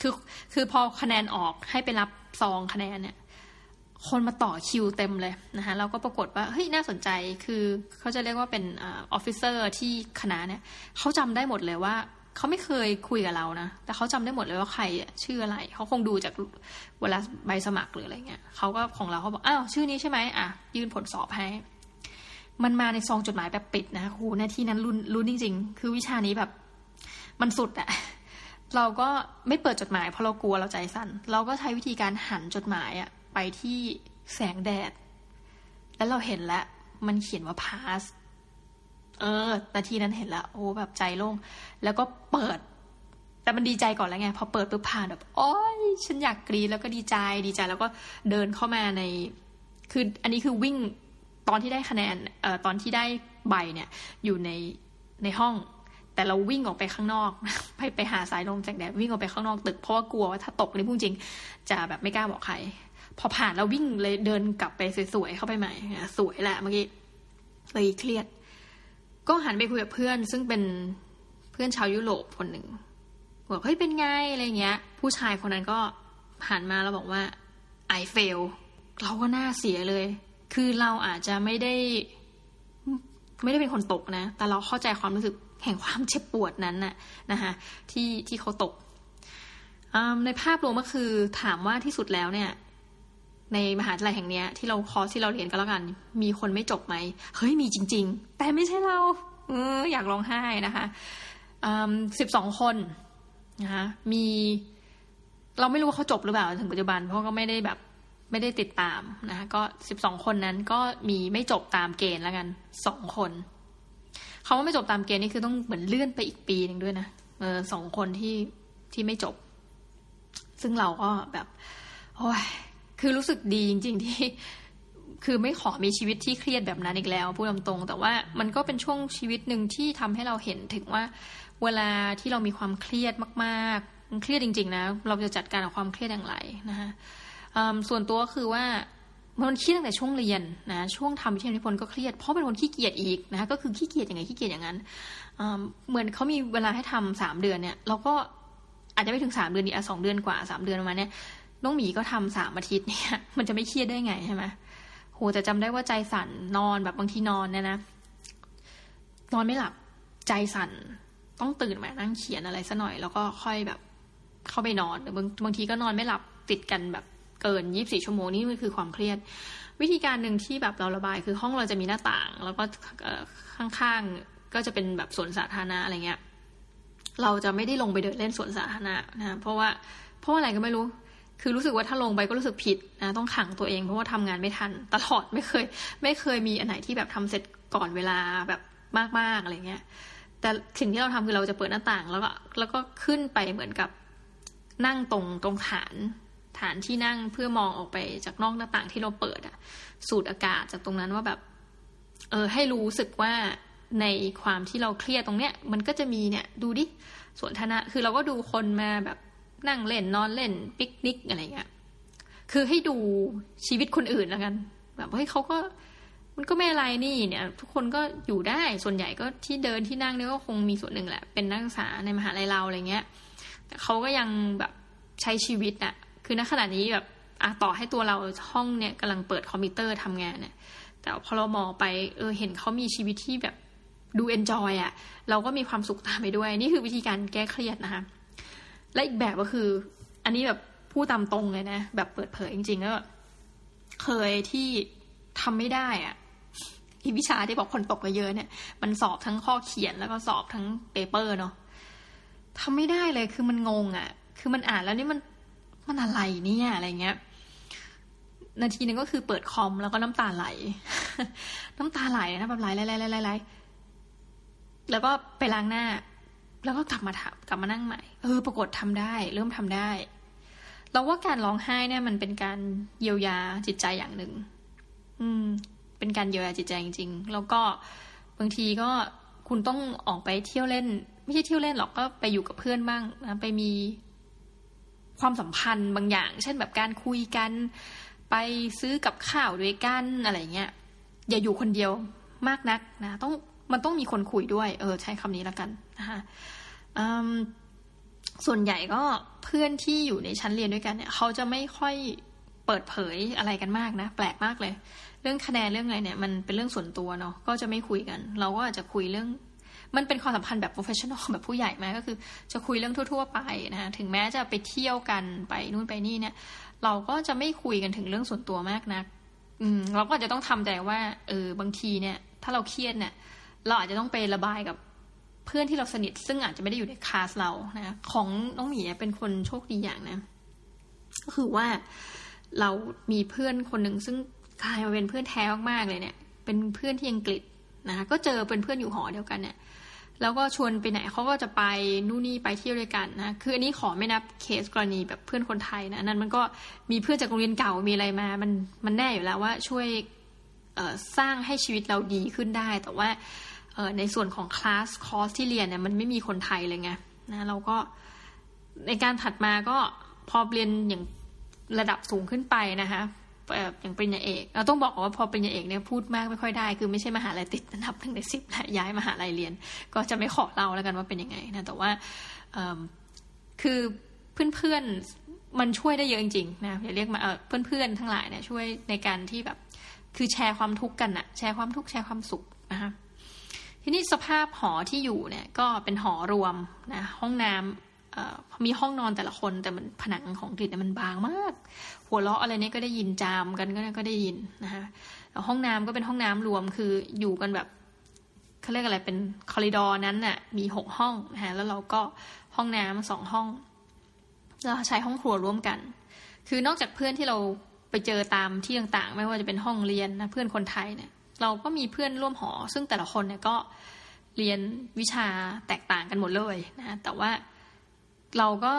คือคือพอคะแนนออกให้ไปรับซองคะแนนเนี่ย คนมาต่อคิวเต็มเลยนะคะแล้วก็ปรากฏว่าเฮ้ยน่าสนใจคือเขาจะเรียกว่าเป็น officer ที่คณะเนี่ยเขาจำได้หมดเลยว่าเขาไม่เคยคุยกับเรานะ แต่เขาจำได้หมดเลยว่าใครชื่ออะไร เขาคงดูจากเวลาใบสมัครหรืออะไรเงี้ยเขาก็ของเราเขาบอกอ้าวชื่อนี้ใช่ไหมอะยื่นผลสอบให้ มันมาในซองจดหมายแบบปิดนะคือนาทีนั้นลุ้นลุ้นจริง ๆ คือวิชานี้แบบ มันสุดอะ เราก็ไม่เปิดจดหมายเพราะเรากลัวเราใจสั่น เราก็ใช้วิธีการหันจดหมายอะไปที่แสงแดด แล้วเราเห็นแล้ว มันเขียนว่า pass เออ นาทีนั้นเห็นแล้ว โอ้แบบใจโล่ง แล้วก็เปิด แต่มันดีใจก่อนแล้วไง พอเปิดปุ๊บผ่านแบบ โอ้ยฉันอยากกรีดแล้วก็ดีใจ ดีใจ แล้วก็เดินเข้ามาใน คืออันนี้คือวิ่งตอนที่ได้คะแนน เอ่อ ตอนที่ได้ใบเนี่ย อยู่ในในห้อง แต่เราวิ่งออกไปข้างนอก ไปไปหาสายลมแสงแดดวิ่งออกไปข้างนอกตึกเพราะว่ากลัวว่าถ้าตกนี่พูดจริง จะแบบไม่กล้าบอกใคร พอผ่านเราวิ่งเลยเดินกลับไปสวยๆเข้าไปใหม่สวยแหละเมื่อกี้เลยเครียด ก็หันไปคุยกับเพื่อน ซึ่งเป็นเพื่อนชาวยุโรปคนหนึ่งบอกเฮ้ยเป็นไงอะไรเงี้ย ผู้ชายคนนั้นก็หันมาแล้วบอกว่า I fail เราก็น่าเสียเลย คือเราอาจจะไม่ได้ ไม่ได้เป็นคนตกนะ แต่เราเข้าใจความรู้สึก แห่งความเจ็บปวดนั้นน่ะนะคะที่ที่เขาตก ในภาพรวมก็คือถามว่าที่สุดแล้วเนี่ย ในมหาวิทยาลัยแห่งนี้ที่เราคอร์สที่เราเรียนกันแล้วกัน มีคนไม่จบไหมเฮ้ยมีจริง ๆ แต่ไม่ใช่เราเอออยากร้องไห้นะคะสิบสองคนนะคะมีเราไม่รู้ว่าเขาจบหรือเปล่าถึงปัจจุบัน เพราะก็ไม่ได้แบบไม่ได้ติดตามนะคะก็สิบสองคนนั้นก็มีไม่จบตามเกณฑ์แล้วกันสองคน เขาว่าไม่จบตามเกณฑ์นี่คือต้องเหมือนเลื่อนไปอีกปีหนึ่งด้วยนะเออสองคนที่ที่ไม่จบ ซึ่งเราก็แบบโอ้ยคือรู้สึกดีจริง ๆ ที่ คือไม่ขอมีชีวิตที่เครียดแบบนั้นอีกแล้วพูดตรงๆแต่ว่ามันก็เป็นช่วงชีวิตหนึ่งที่ทำให้เราเห็นถึงว่า เวลาที่เรามีความเครียดมากๆเครียดจริง ๆ นะ เราจะจัดการกับความเครียดอย่างไรนะคะส่วนตัวก็คือว่า มันเครียดตั้งแต่ช่วงเรียนนะช่วงทำวิทยานิพนธ์ก็เครียดเพราะเป็นคนขี้เกียจอีกนะคะก็คือขี้เกียจอย่างไงขี้เกียจอย่างนั้นเหมือนเขามีเวลาให้ทำสามเดือนเนี่ยเราก็อาจจะไม่ถึงสามเดือนดีอะสองเดือนกว่าสามเดือนประมาณเนี้ยน้องหมีก็ทำสามอาทิตย์เนี่ยมันจะไม่เครียดได้ไงใช่ไหมโหแต่จำได้ว่าใจสั่นนอนแบบบางทีนอนเนี่ยนะนอนไม่หลับใจสั่นต้องตื่นมานั่งเขียนอะไรซะหน่อย แล้วก็ค่อยแบบเข้าไปนอนหรือบางบางทีก็นอนไม่หลับติดกันแบบ เกินยี่บสี่ชั่วโมงนี่มันคือความเครียด วิธีการหนึ่งที่แบบเราระบาย คือห้องเราจะมีหน้าต่าง แล้วก็ข้างๆก็จะเป็นแบบสวนสาธารณะอะไรเงี้ยเราจะไม่ได้ลงไปเดินเล่นสวนสาธารณะนะเพราะว่าเพราะอะไรก็ไม่รู้คือรู้สึกว่าถ้าลงไปก็รู้สึกผิดนะต้องขังตัวเองเพราะว่าทำงานไม่ทัน ตลอดไม่เคย ไม่เคยมีอันไหนที่แบบทำเสร็จก่อนเวลาแบบมากๆอะไรเงี้ย แต่สิ่งที่เราทำคือเราจะเปิดหน้าต่างแล้วก็แล้วก็ขึ้นไปเหมือนกับนั่งตรงตรงฐาน ฐานที่นั่งเพื่อมองออกไปจากนอกหน้าต่างที่เราเปิดอะสูดอากาศจากตรงนั้นว่าแบบ เออ ให้รู้สึกว่าในความที่เราเครียดตรงเนี้ย มันก็จะมีเนี่ย ดูดิสวนธนะคือเราก็ดูคนมาแบบนั่งเล่นนอนเล่นปิกนิกอะไรเงี้ยคือให้ดูชีวิตคนอื่นแล้วกัน แบบเฮ้ยเขาก็มันก็ไม่อะไรนี่เนี่ย ทุกคนก็อยู่ได้ส่วนใหญ่ก็ที่เดินที่นั่งเนี่ยก็คงมีส่วนหนึ่งแหละ เป็นนักศึกษาในมหาลัยเราอะไรเงี้ย แต่เขาก็ยังแบบใช้ชีวิตอะ คือณขณะนี้แบบอะต่อให้ตัวเราห้องเนี่ยกำลังเปิดคอมพิวเตอร์ทำงานเนี่ย แต่พอเรามองไปเออเห็นเขามีชีวิตที่แบบดู enjoy อะเราก็มีความสุขตามไปด้วย นี่คือวิธีการแก้เครียดนะคะและอีกแบบก็คือ อันนี้แบบพูดตามตรงเลยนะ แบบเปิดเผยจริงๆก็เคยที่ทำไม่ได้อะอีวิชาที่บอกคนตกเยอะเนี่ย มันสอบทั้งข้อเขียนแล้วก็สอบทั้งเปเปอร์เนาะทำไม่ได้เลยคือมันงงอะ่ะ คือมันอ่านแล้วนี่มัน มันอะไรเนี่ยอะไรเงี้ย นาทีนึงก็คือเปิดคอมแล้วก็น้ำตาไหล น้ำตาไหลนะแบบไหลไหลไหลไหลไหลแล้วก็ไปล้างหน้า แล้วก็กลับมาทำกลับมานั่งใหม่ เออ ปรากฏทำได้ เริ่มทำได้ เราว่าการร้องไห้เนี่ยมันเป็นการเยียวยาจิตใจอย่างหนึ่ง อืม เป็นการเยียวยาจิตใจจริงๆ แล้วก็บางทีก็คุณต้องออกไปเที่ยวเล่น ไม่ใช่เที่ยวเล่นหรอกก็ไปอยู่กับเพื่อนบ้างนะไปมี ความสัมพันธ์บางอย่าง เช่นแบบการคุยกัน ไปซื้อกับข้าวด้วยกันอะไรเงี้ยอย่าอยู่คนเดียวมากนักนะต้องมันต้องมีคนคุยด้วย เออ ใช้คำนี้แล้วกันนะคะส่วนใหญ่ก็เพื่อนที่อยู่ในชั้นเรียนด้วยกันเนี่ยเขาจะไม่ค่อยเปิดเผยอะไรกันมากนะ แปลกมากเลย เรื่องคะแนนเรื่องอะไรเนี่ย มันเป็นเรื่องส่วนตัวเนาะก็จะไม่คุยกัน เราก็อาจจะคุยเรื่อง มันเป็นความสัมพันธ์แบบ professional แบบผู้ใหญ่ไหมก็คือ จะคุยเรื่องทั่ว ๆ ไปนะถึงแม้จะไปเที่ยวกันไปนู่นไปนี่เนี่ย เราก็จะไม่คุยกันถึงเรื่องส่วนตัวมากนะัก อืม เราก็จะต้องทำใจว่า เออบางทีเนี่ย ถ้าเราเครียดเนี่ย เราอาจจะต้องไประบายกับเพื่อนที่เราสนิท ซึ่งอาจจะไม่ได้อยู่ในคลาสเรานะของน้องหมีเป็นคนโชคดีอย่างนะก็คือว่าเรามีเพื่อนคนหนึ่งซึ่งกลายมาเป็นเพื่อนแท้มากๆเลยเนี่ย เป็นเพื่อนที่อังกฤษนะคะก็เจอเป็นเพื่อนอยู่หอเดียวกันเนี่ย แล้วก็ชวนไปไหนเขาก็จะไปนู่นนี่ไปเที่ยวด้วยกันนะ คืออันนี้ขอไม่นับเคสกรณีแบบเพื่อนคนไทยนะนั้นมันก็มีเพื่อนจากโรงเรียนเก่ามีอะไรมา มันมันแน่อยู่แล้วว่าช่วยสร้างให้ชีวิตเราดีขึ้นได้ แต่ว่าในส่วนของ class course ที่เรียนเนี่ยมันไม่มีคนไทยเลยไงนะเราก็ในการถัดมาก็พอเรียนอย่างระดับสูงขึ้นไปนะคะ อย่างปริญญาเอกเราต้องบอกว่าพอปริญญาเอกเนี่ยพูดมากไม่ค่อยได้ คือไม่ใช่มหาลัยติดอันดับหนึ่งในสิบและย้ายมหาลัยเรียน ก็จะไม่ขอเล่าแล้วกันว่าเป็นยังไงนะแต่ว่าคือเพื่อนๆมันช่วยได้เยอะจริงๆนะอย่าเรียกมาเพื่อนๆทั้งหลายเนี่ยช่วยในการที่แบบคือแชร์ความทุกข์กันอะแชร์ความทุกข์แชร์ความสุขนะคะทีนี้สภาพหอที่อยู่เนี่ยก็เป็นหอรวมนะห้องน้ำมีห้องนอนแต่ละคนแต่มันผนังของกรีเนี่ยมันบางมาก หัวเราะอะไรเนี่ยก็ได้ยินจามกันก็ก็ได้ยินนะคะห้องน้ำก็เป็นห้องน้ำรวมคืออยู่กันแบบเขาเรียกอะไรเป็นคอริดอร์นั้นน่ะ มีหกห้องนะแล้วเราก็ห้องน้ำสองห้องเราใช้ห้องครัวร่วมกัน คือนอกจากเพื่อนที่เราไปเจอตามที่ต่างๆ ไม่ว่าจะเป็นห้องเรียนนะเพื่อนคนไทยเนี่ย เราก็มีเพื่อนร่วมหอ ซึ่งแต่ละคนเนี่ยก็เรียนวิชาแตกต่างกันหมดเลยนะแต่ว่าเราก็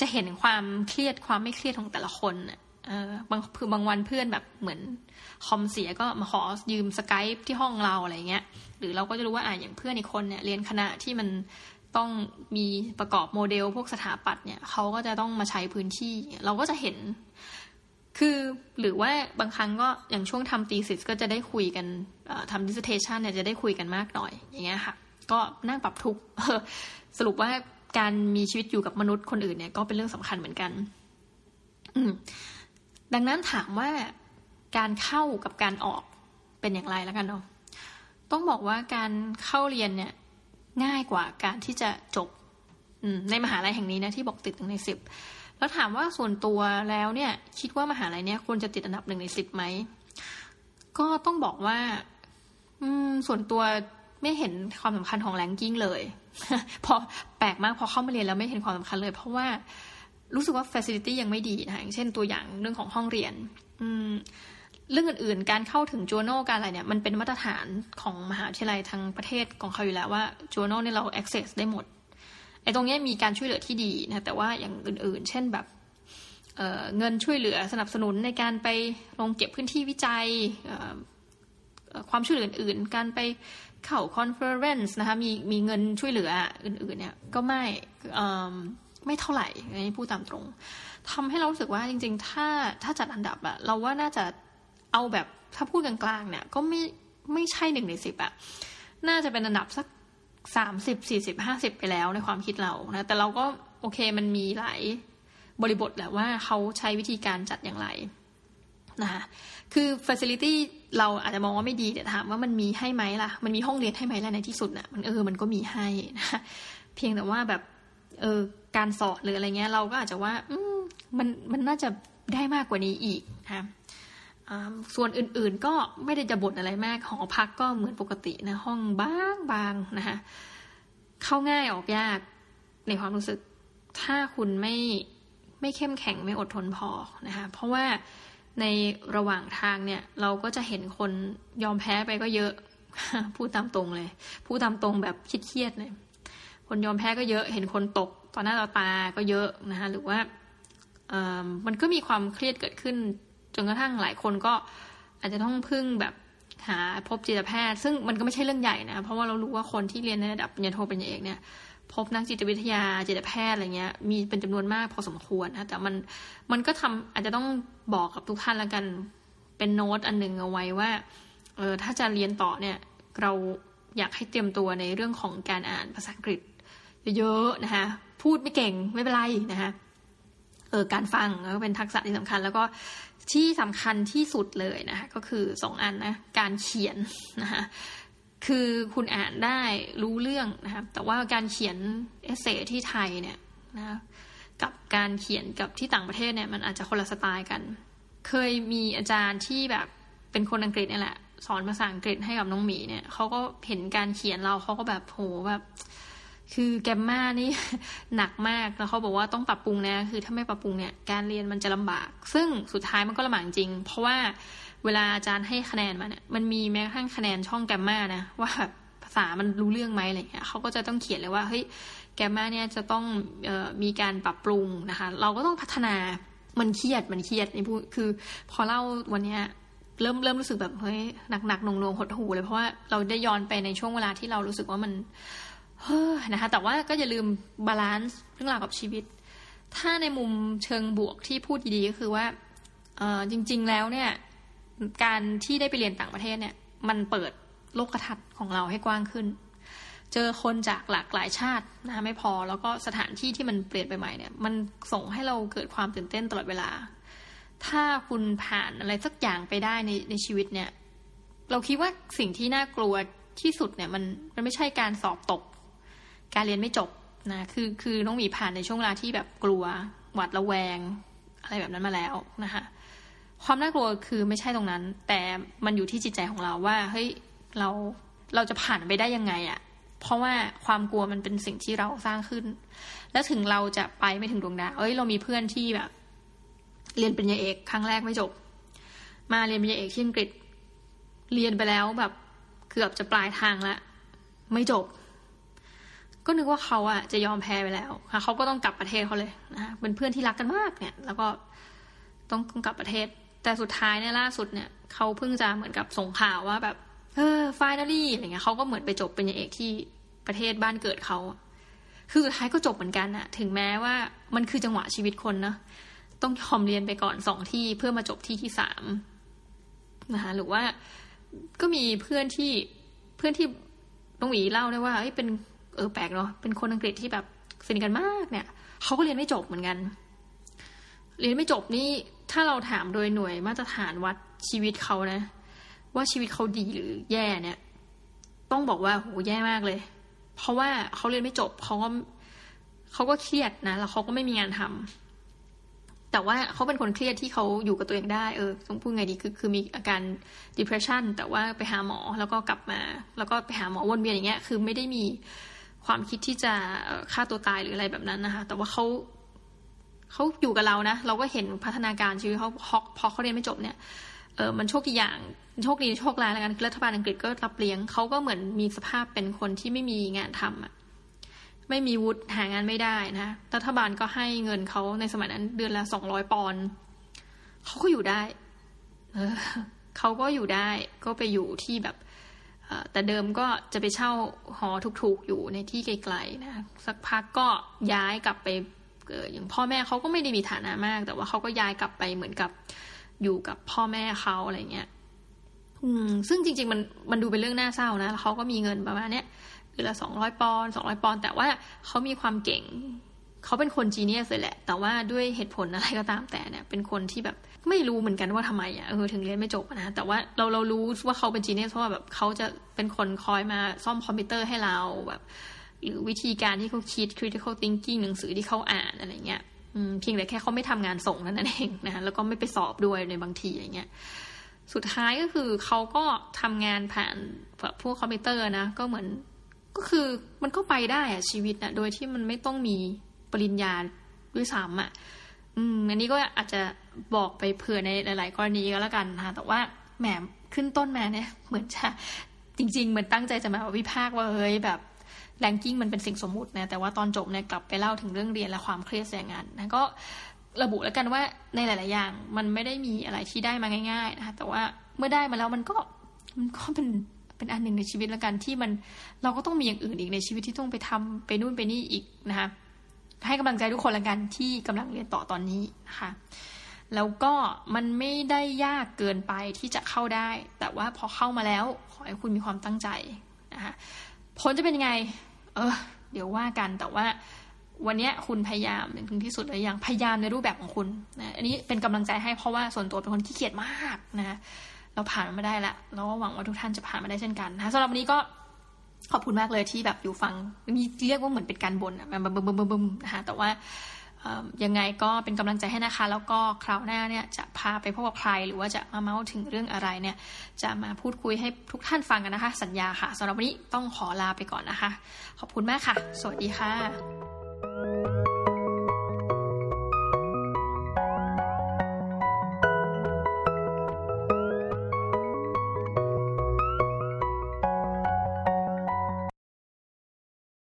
จะเห็นความเครียดความไม่เครียดของแต่ละคน เออบางคือบางวันเพื่อนแบบเหมือนคอมเสียก็มาขอยืมสกายที่ห้องเราอะไรเงี้ย หรือเราก็จะรู้ว่าอ่าอย่างเพื่อนอีกคนเนี่ยเรียนคณะที่มันต้องมีประกอบโมเดลพวกสถาปัตย์เนี่ยเขาก็จะต้องมาใช้พื้นที่ เราก็จะเห็น คือหรือว่าบางครั้งก็อย่างช่วงทำตีสิสก็จะได้คุยกันทำดิสเทชันเนี่ยจะได้คุยกันมากหน่อยอย่างเงี้ยค่ะ ก็นั่งปรับทุกสรุปว่าการมีชีวิตอยู่กับมนุษย์คนอื่นเนี่ยก็เป็นเรื่องสำคัญเหมือนกัน อืม ดังนั้นถามว่าการเข้ากับการออกเป็นอย่างไรแล้วกันเนาะต้องบอกว่าการเข้าเรียนเนี่ยง่ายกว่าการที่จะจบในมหาลัยแห่งนี้นะที่บอกติดหนึ่งในสิบแล้วถามว่าส่วนตัวแล้วเนี่ยคิดว่ามหาลัยเนี้ยควรจะติดอันดับหนึ่งในสิบไหมก็ต้องบอกว่า อืม ส่วนตัวไม่เห็นความสำคัญของแรงกิ้งเลย พอแปลกมากพอเข้ามาเรียนแล้วไม่เห็นความสำคัญเลย เพราะว่า รู้สึกว่าฟ a ซิลิตี้ยังไม่ดีนะคะอย่างเช่นตัวอย่างเรื่องของห้องเรียน อืมเรื่องอื่นๆ การเข้าถึง journal การอะไรเนี่ย มันเป็นมาตรฐานของมหาวิทยาลัยทางประเทศของเขาอยู่แล้วว่า journal เนี่ยเรา access ได้หมดไอ้ตรงนี้มีการช่วยเหลือที่ดีนะแต่ว่าอย่างอื่นๆ เช่นแบบเเงินช่วยเหลือสนับสนุนในการไปลงเก็บพื้นที่วิจัยความช่วยเหลืออื่นๆ การไปเข้า conference นะคะมีมีเงินช่วยเหลืออื่นๆเนี่ยก็ไม่ ไม่เท่าไหร่นี่พูดตามตรงทำให้เรารู้สึกว่าจริง ๆ ถ้าถ้าจัดอันดับอะเราว่าน่าจะเอาแบบถ้าพูดกลางๆเนี่ย ก็ไม่ไม่ใช่หนึ่งในสิบอะน่าจะเป็นอันดับสักสามสิบสี่สิบห้าสิบไปแล้วในความคิดเรานะแต่เราก็โอเคมันมีหลายบริบทแหละว่าเขาใช้วิธีการจัดอย่างไรนะคะคือ facility เราอาจจะมองว่าไม่ดีแต่ถามว่ามันมีให้ไหมล่ะ มันมีห้องเรียนให้ไหมล่ะในที่สุดนะ่ะมันเออมันก็มีให้นะเพียงแต่ว่าแบบ เออการสอนหรืออะไรเงี้ย เราก็อาจจะว่า อืมมันมันน่าจะได้มากกว่านี้อีกนะส่วนอื่นๆก็ไม่ได้จะบ่นอะไรมาก หอพักก็เหมือนปกตินะ ห้องบางบางนะคะเข้าง่ายออกยากในความรู้สึก ถ้าคุณไม่ไม่เข้มแข็งไม่อดทนพอนะคะเพราะว่าในระหว่างทางเนี่ย เราก็จะเห็นคนยอมแพ้ไปก็เยอะ พูดตามตรงเลย พูดตามตรงแบบคิดเครียดเลย คนยอมแพ้ก็เยอะ เห็นคนตกต่อหน้าต่อตาก็เยอะนะคะหรือว่ามันก็มีความเครียดเกิดขึ้น จนกระทั่งหลายคนก็อาจจะต้องพึ่งแบบหาพบจิตแพทย์ ซึ่งมันก็ไม่ใช่เรื่องใหญ่นะ เพราะว่าเรารู้ว่าคนที่เรียนในระดับปริญญาโทปริญญาเอกเนี่ย พบนักจิตวิทยาจิตแพทย์อะไรเงี้ย มีเป็นจำนวนมากพอสมควรนะแต่มันมันก็ทำอาจจะต้องบอกกับทุกท่านแล้วกันเป็นโน้ตอันหนึ่งเอาไว้ว่าเออถ้าจะเรียนต่อเนี่ยเราอยากให้เตรียมตัวในเรื่องของการอ่านภาษาอังกฤษ เยอะๆนะคะพูดไม่เก่งไม่เป็นไรนะคะเออการฟังก็เป็นทักษะที่สำคัญ แล้วก็ที่สำคัญที่สุดเลยนะคะก็คือสองอันนะการเขียนนะคะคือคุณอ่านได้รู้เรื่องนะครับแต่ว่าการเขียนเอเซที่ไทยเนี่ยนะกับการเขียนกับที่ต่างประเทศเนี่ยมันอาจจะคนละสไตล์กัน เคยมีอาจารย์ที่แบบเป็นคนอังกฤษนี่แหละ สอนภาษาอังกฤษให้กับน้องหมีเนี่ยเขาก็เห็นการเขียนเราเขาก็แบบโหแบบ คือแกมมานี่หนักมากแล้วเขาบอกว่าต้องปรับปรุงนะ คือถ้าไม่ปรับปรุงเนี่ยการเรียนมันจะลำบาก ซึ่งสุดท้ายมันก็ลำบากจริง เพราะว่าเวลาอาจารย์ให้คะแนนมาเนี่ยมันมีแม้กระทั่งคะแนนช่อง grammar นะว่าภาษามันรู้เรื่องไหมอะไรเงี้ยเขาก็จะต้องเขียนเลยว่าเฮ้ย grammar เนี่ยจะต้องออมีการปรับปรุงนะคะ เราก็ต้องพัฒนามันเครียดมันเครียดนี่พูดคือ พอเล่าวันเนี้ยเริ่มเริ่มรู้สึกแบบเฮ้ยหนักหนักหน่วงหน่วงหดหูเลยเพราะว่าเราได้ย้อนไปในช่วงเวลาที่เรารู้สึกว่ามัน นะคะ แต่ว่าก็อย่าลืม balance เรื่องราวกับชีวิต ถ้าในมุมเชิงบวกที่พูดดีๆก็คือว่าจริง ๆ แล้วเนี่ย การที่ได้ไปเรียนต่างประเทศเนี่ย มันเปิดโลกทัศน์ของเราให้กว้างขึ้น เจอคนจากหลากหลายชาตินะคะไม่พอ แล้วก็สถานที่ที่มันเปลี่ยนไปใหม่เนี่ย มันส่งให้เราเกิดความตื่นเต้นตลอดเวลา ถ้าคุณผ่านอะไรสักอย่างไปได้ในในชีวิตเนี่ย เราคิดว่าสิ่งที่น่ากลัวที่สุดเนี่ย มันมันไม่ใช่การสอบตก การเรียนไม่จบนะคือคือน้องหมีผ่านในช่วงเวลาที่แบบกลัวหวาดระแวง อะไรแบบนั้นมาแล้วนะคะความน่ากลัวคือไม่ใช่ตรงนั้น แต่มันอยู่ที่จิตใจของเราว่าเฮ้ยเราเราจะผ่านไปได้ยังไงอะเพราะว่าความกลัวมันเป็นสิ่งที่เราสร้างขึ้น แล้วถึงเราจะไปไม่ถึงดวงดาวเอ้ยเรามีเพื่อนที่แบบ เรียนปริญญาเอกครั้งแรกไม่จบ มาเรียนปริญญาเอกที่อังกฤษเรียนไปแล้วแบบเกือบจะปลายทางล้วไม่จบ ก็นึกว่าเขาอะจะยอมแพ้ไปแล้วค่ะเขาก็ต้องกลับประเทศเขาเลยนะเป็นเพื่อนที่รักกันมากเนี่ย แล้วก็ต้องกลับประเทศ แต่สุดท้ายเนี่ยล่าสุดเนี่ยเขาเพิ่งจะเหมือนกับส่งข่าวว่าแบบ เออฟนาลี่อะไรเงี้ยเขาก็เหมือนไปจบเป็นเอกที่ประเทศบ้านเกิดเขาคือสุดท้ายก็จบเหมือนกันอะถึงแม้ว่ามันคือจังหวะชีวิตคนนะต้องยอมเรียนไปก่อนสองที่เพื่อมาจบที่ที่สามนะคะหรือว่าก็มีเพื่อนที่เพื่อนที่น้องหวีเล่าได้ว่าเป็น เออแปลกเนาะเป็นคนอังกฤษที่แบบสนิทกันมากเนี่ยเขาก็เรียนไม่จบเหมือนกัน เรียนไม่จบนี่ถ้าเราถามโดยหน่วยมาตรฐานวัดชีวิตเขานะ ว่าชีวิตเขาดีหรือแย่เนี่ย ต้องบอกว่าโหแย่มากเลย เพราะว่าเขาเรียนไม่จบเขาก็เขาก็เครียดนะแล้วเขาก็ไม่มีงานทำแต่ว่าเขาเป็นคนเครียดที่เขาอยู่กับตัวเองได้ เออต้องพูดไงดีคือคือมีอาการ depression แต่ว่าไปหาหมอแล้วก็กลับมา แล้วก็ไปหาหมอวนเวียนอย่างเงี้ย คือไม่ได้มี ความคิดที่จะฆ่าตัวตายหรืออะไรแบบนั้นนะคะ แต่ว่าเขาเขาอยู่กับเรานะ เราก็เห็นพัฒนาการชีวิตเขาพอเขาเรียนไม่จบเนี่ยเออมันโชคดีอย่างโชคดีโชคร้ายแล้วกันรัฐบาลอังกฤษก็รับเลี้ยงเขาก็เหมือนมีสภาพเป็นคนที่ไม่มีงานทำอะไม่มีวุฒิหางานไม่ได้นะรัฐบาลก็ให้เงินเขาในสมัยนั้นเดือนละสองร้อยปอนด์เขาก็อยู่ได้ เออเขาก็อยู่ได้ ก็ไปอยู่ที่แบบ แต่เดิมก็จะไปเช่าหอถูกๆอยู่ในที่ไกลๆนะสักพักก็ย้ายกลับไปอย่างพ่อแม่เขาก็ไม่ได้มีฐานะมาก แต่ว่าเขาก็ย้ายกลับไปเหมือนกับอยู่กับพ่อแม่เขาอะไรเงี้ยอืมซึ่งจริง ๆ มันมันดูเป็นเรื่องน่าเศร้านะเขาก็มีเงินประมาณเนี้ยเดือนละสองร้อยปอนสองร้อยปอนแต่ว่าเขามีความเก่ง เขาเป็นคนจีเนียสเลยแหละ แต่ว่าด้วยเหตุผลอะไรก็ตามแต่เนี่ย เป็นคนที่แบบไม่รู้เหมือนกันว่าทำไมอะเออถึงเรียนไม่จบนะ แต่ว่าเราเรารู้ว่าเขาเป็นจีเนียสเพราะว่าแบบเขาจะเป็นคนคอยมาซ่อมคอมพิวเตอร์ให้เราแบบหรือวิธีการที่เขาคิด critical thinking หนังสือที่เขาอ่านอะไรเงี้ยเพียงแต่แค่เขาไม่ทำงานส่งนั่นเองนะแล้วก็ไม่ไปสอบด้วยในบางทีอย่างเงี้ยสุดท้ายก็คือเขาก็ทำงานผ่านพวกคอมพิวเตอร์นะ ก็เหมือนก็คือมันก็ไปได้อะชีวิตนะโดยที่มันไม่ต้องมี ปริญญาด้วยซ้ำอะอืมอันนี้ก็อาจจะบอกไปเผื่อในหลาย ๆ กรณีก็แล้วกันนะแต่ว่าแหมขึ้นต้นมาเนี่ย เหมือนจะจริง ๆ เหมือนตั้งใจจะมาวิพากษ์ว่าเฮ้ยแบบแรงกิ้งมันเป็นสิ่งสมมุตินะแต่ว่าตอนจบเนี่ยกลับไปเล่าถึงเรื่องเรียนและความเครียดแสงงานนะก็ระบุแล้วกันว่าในหลาย ๆ อย่างมันไม่ได้มีอะไรที่ได้มาง่าย ๆ นะคะแต่ว่าเมื่อได้มาแล้วมันก็มันก็เป็นเป็นอันหนึ่งในชีวิตแล้วกันที่มันเราก็ต้องมีอย่างอื่นอีกในชีวิตที่ต้องไปทำไปนู่นไปนี่อีกนะคะ ให้กำลังใจทุกคนละกันที่กำลังเรียนต่อตอนนี้นะคะแล้วก็มันไม่ได้ยากเกินไปที่จะเข้าได้ แต่ว่าพอเข้ามาแล้วขอให้คุณมีความตั้งใจนะคะผลจะเป็นยังไง เออ เดี๋ยวว่ากันแต่ว่าวันนี้คุณพยายามถึงที่สุดเลยอย่างพยายามในรูปแบบของคุณนะอันนี้เป็นกำลังใจให้เพราะว่าส่วนตัวเป็นคนขี้เกียจมากนะเราผ่านมาได้ล้วเราก็หวังว่าทุกท่านจะผ่านมาได้เช่นกันนะสำหรับวันนี้ก็ ขอบคุณมากเลยที่แบบอยู่ฟังมีเรียกว่าเหมือนเป็นการบ่นอะแบบบึมบึมบึมนะคะแต่ว่ายังไงก็เป็นกำลังใจให้นะคะ แล้วก็คราวหน้าเนี่ยจะพาไปพบกับใคร หรือว่าจะมาเมาส์ถึงเรื่องอะไรเนี่ย จะมาพูดคุยให้ทุกท่านฟังกันนะคะ สัญญาค่ะสำหรับวันนี้ต้องขอลาไปก่อนนะคะ ขอบคุณมากค่ะ สวัสดีค่ะ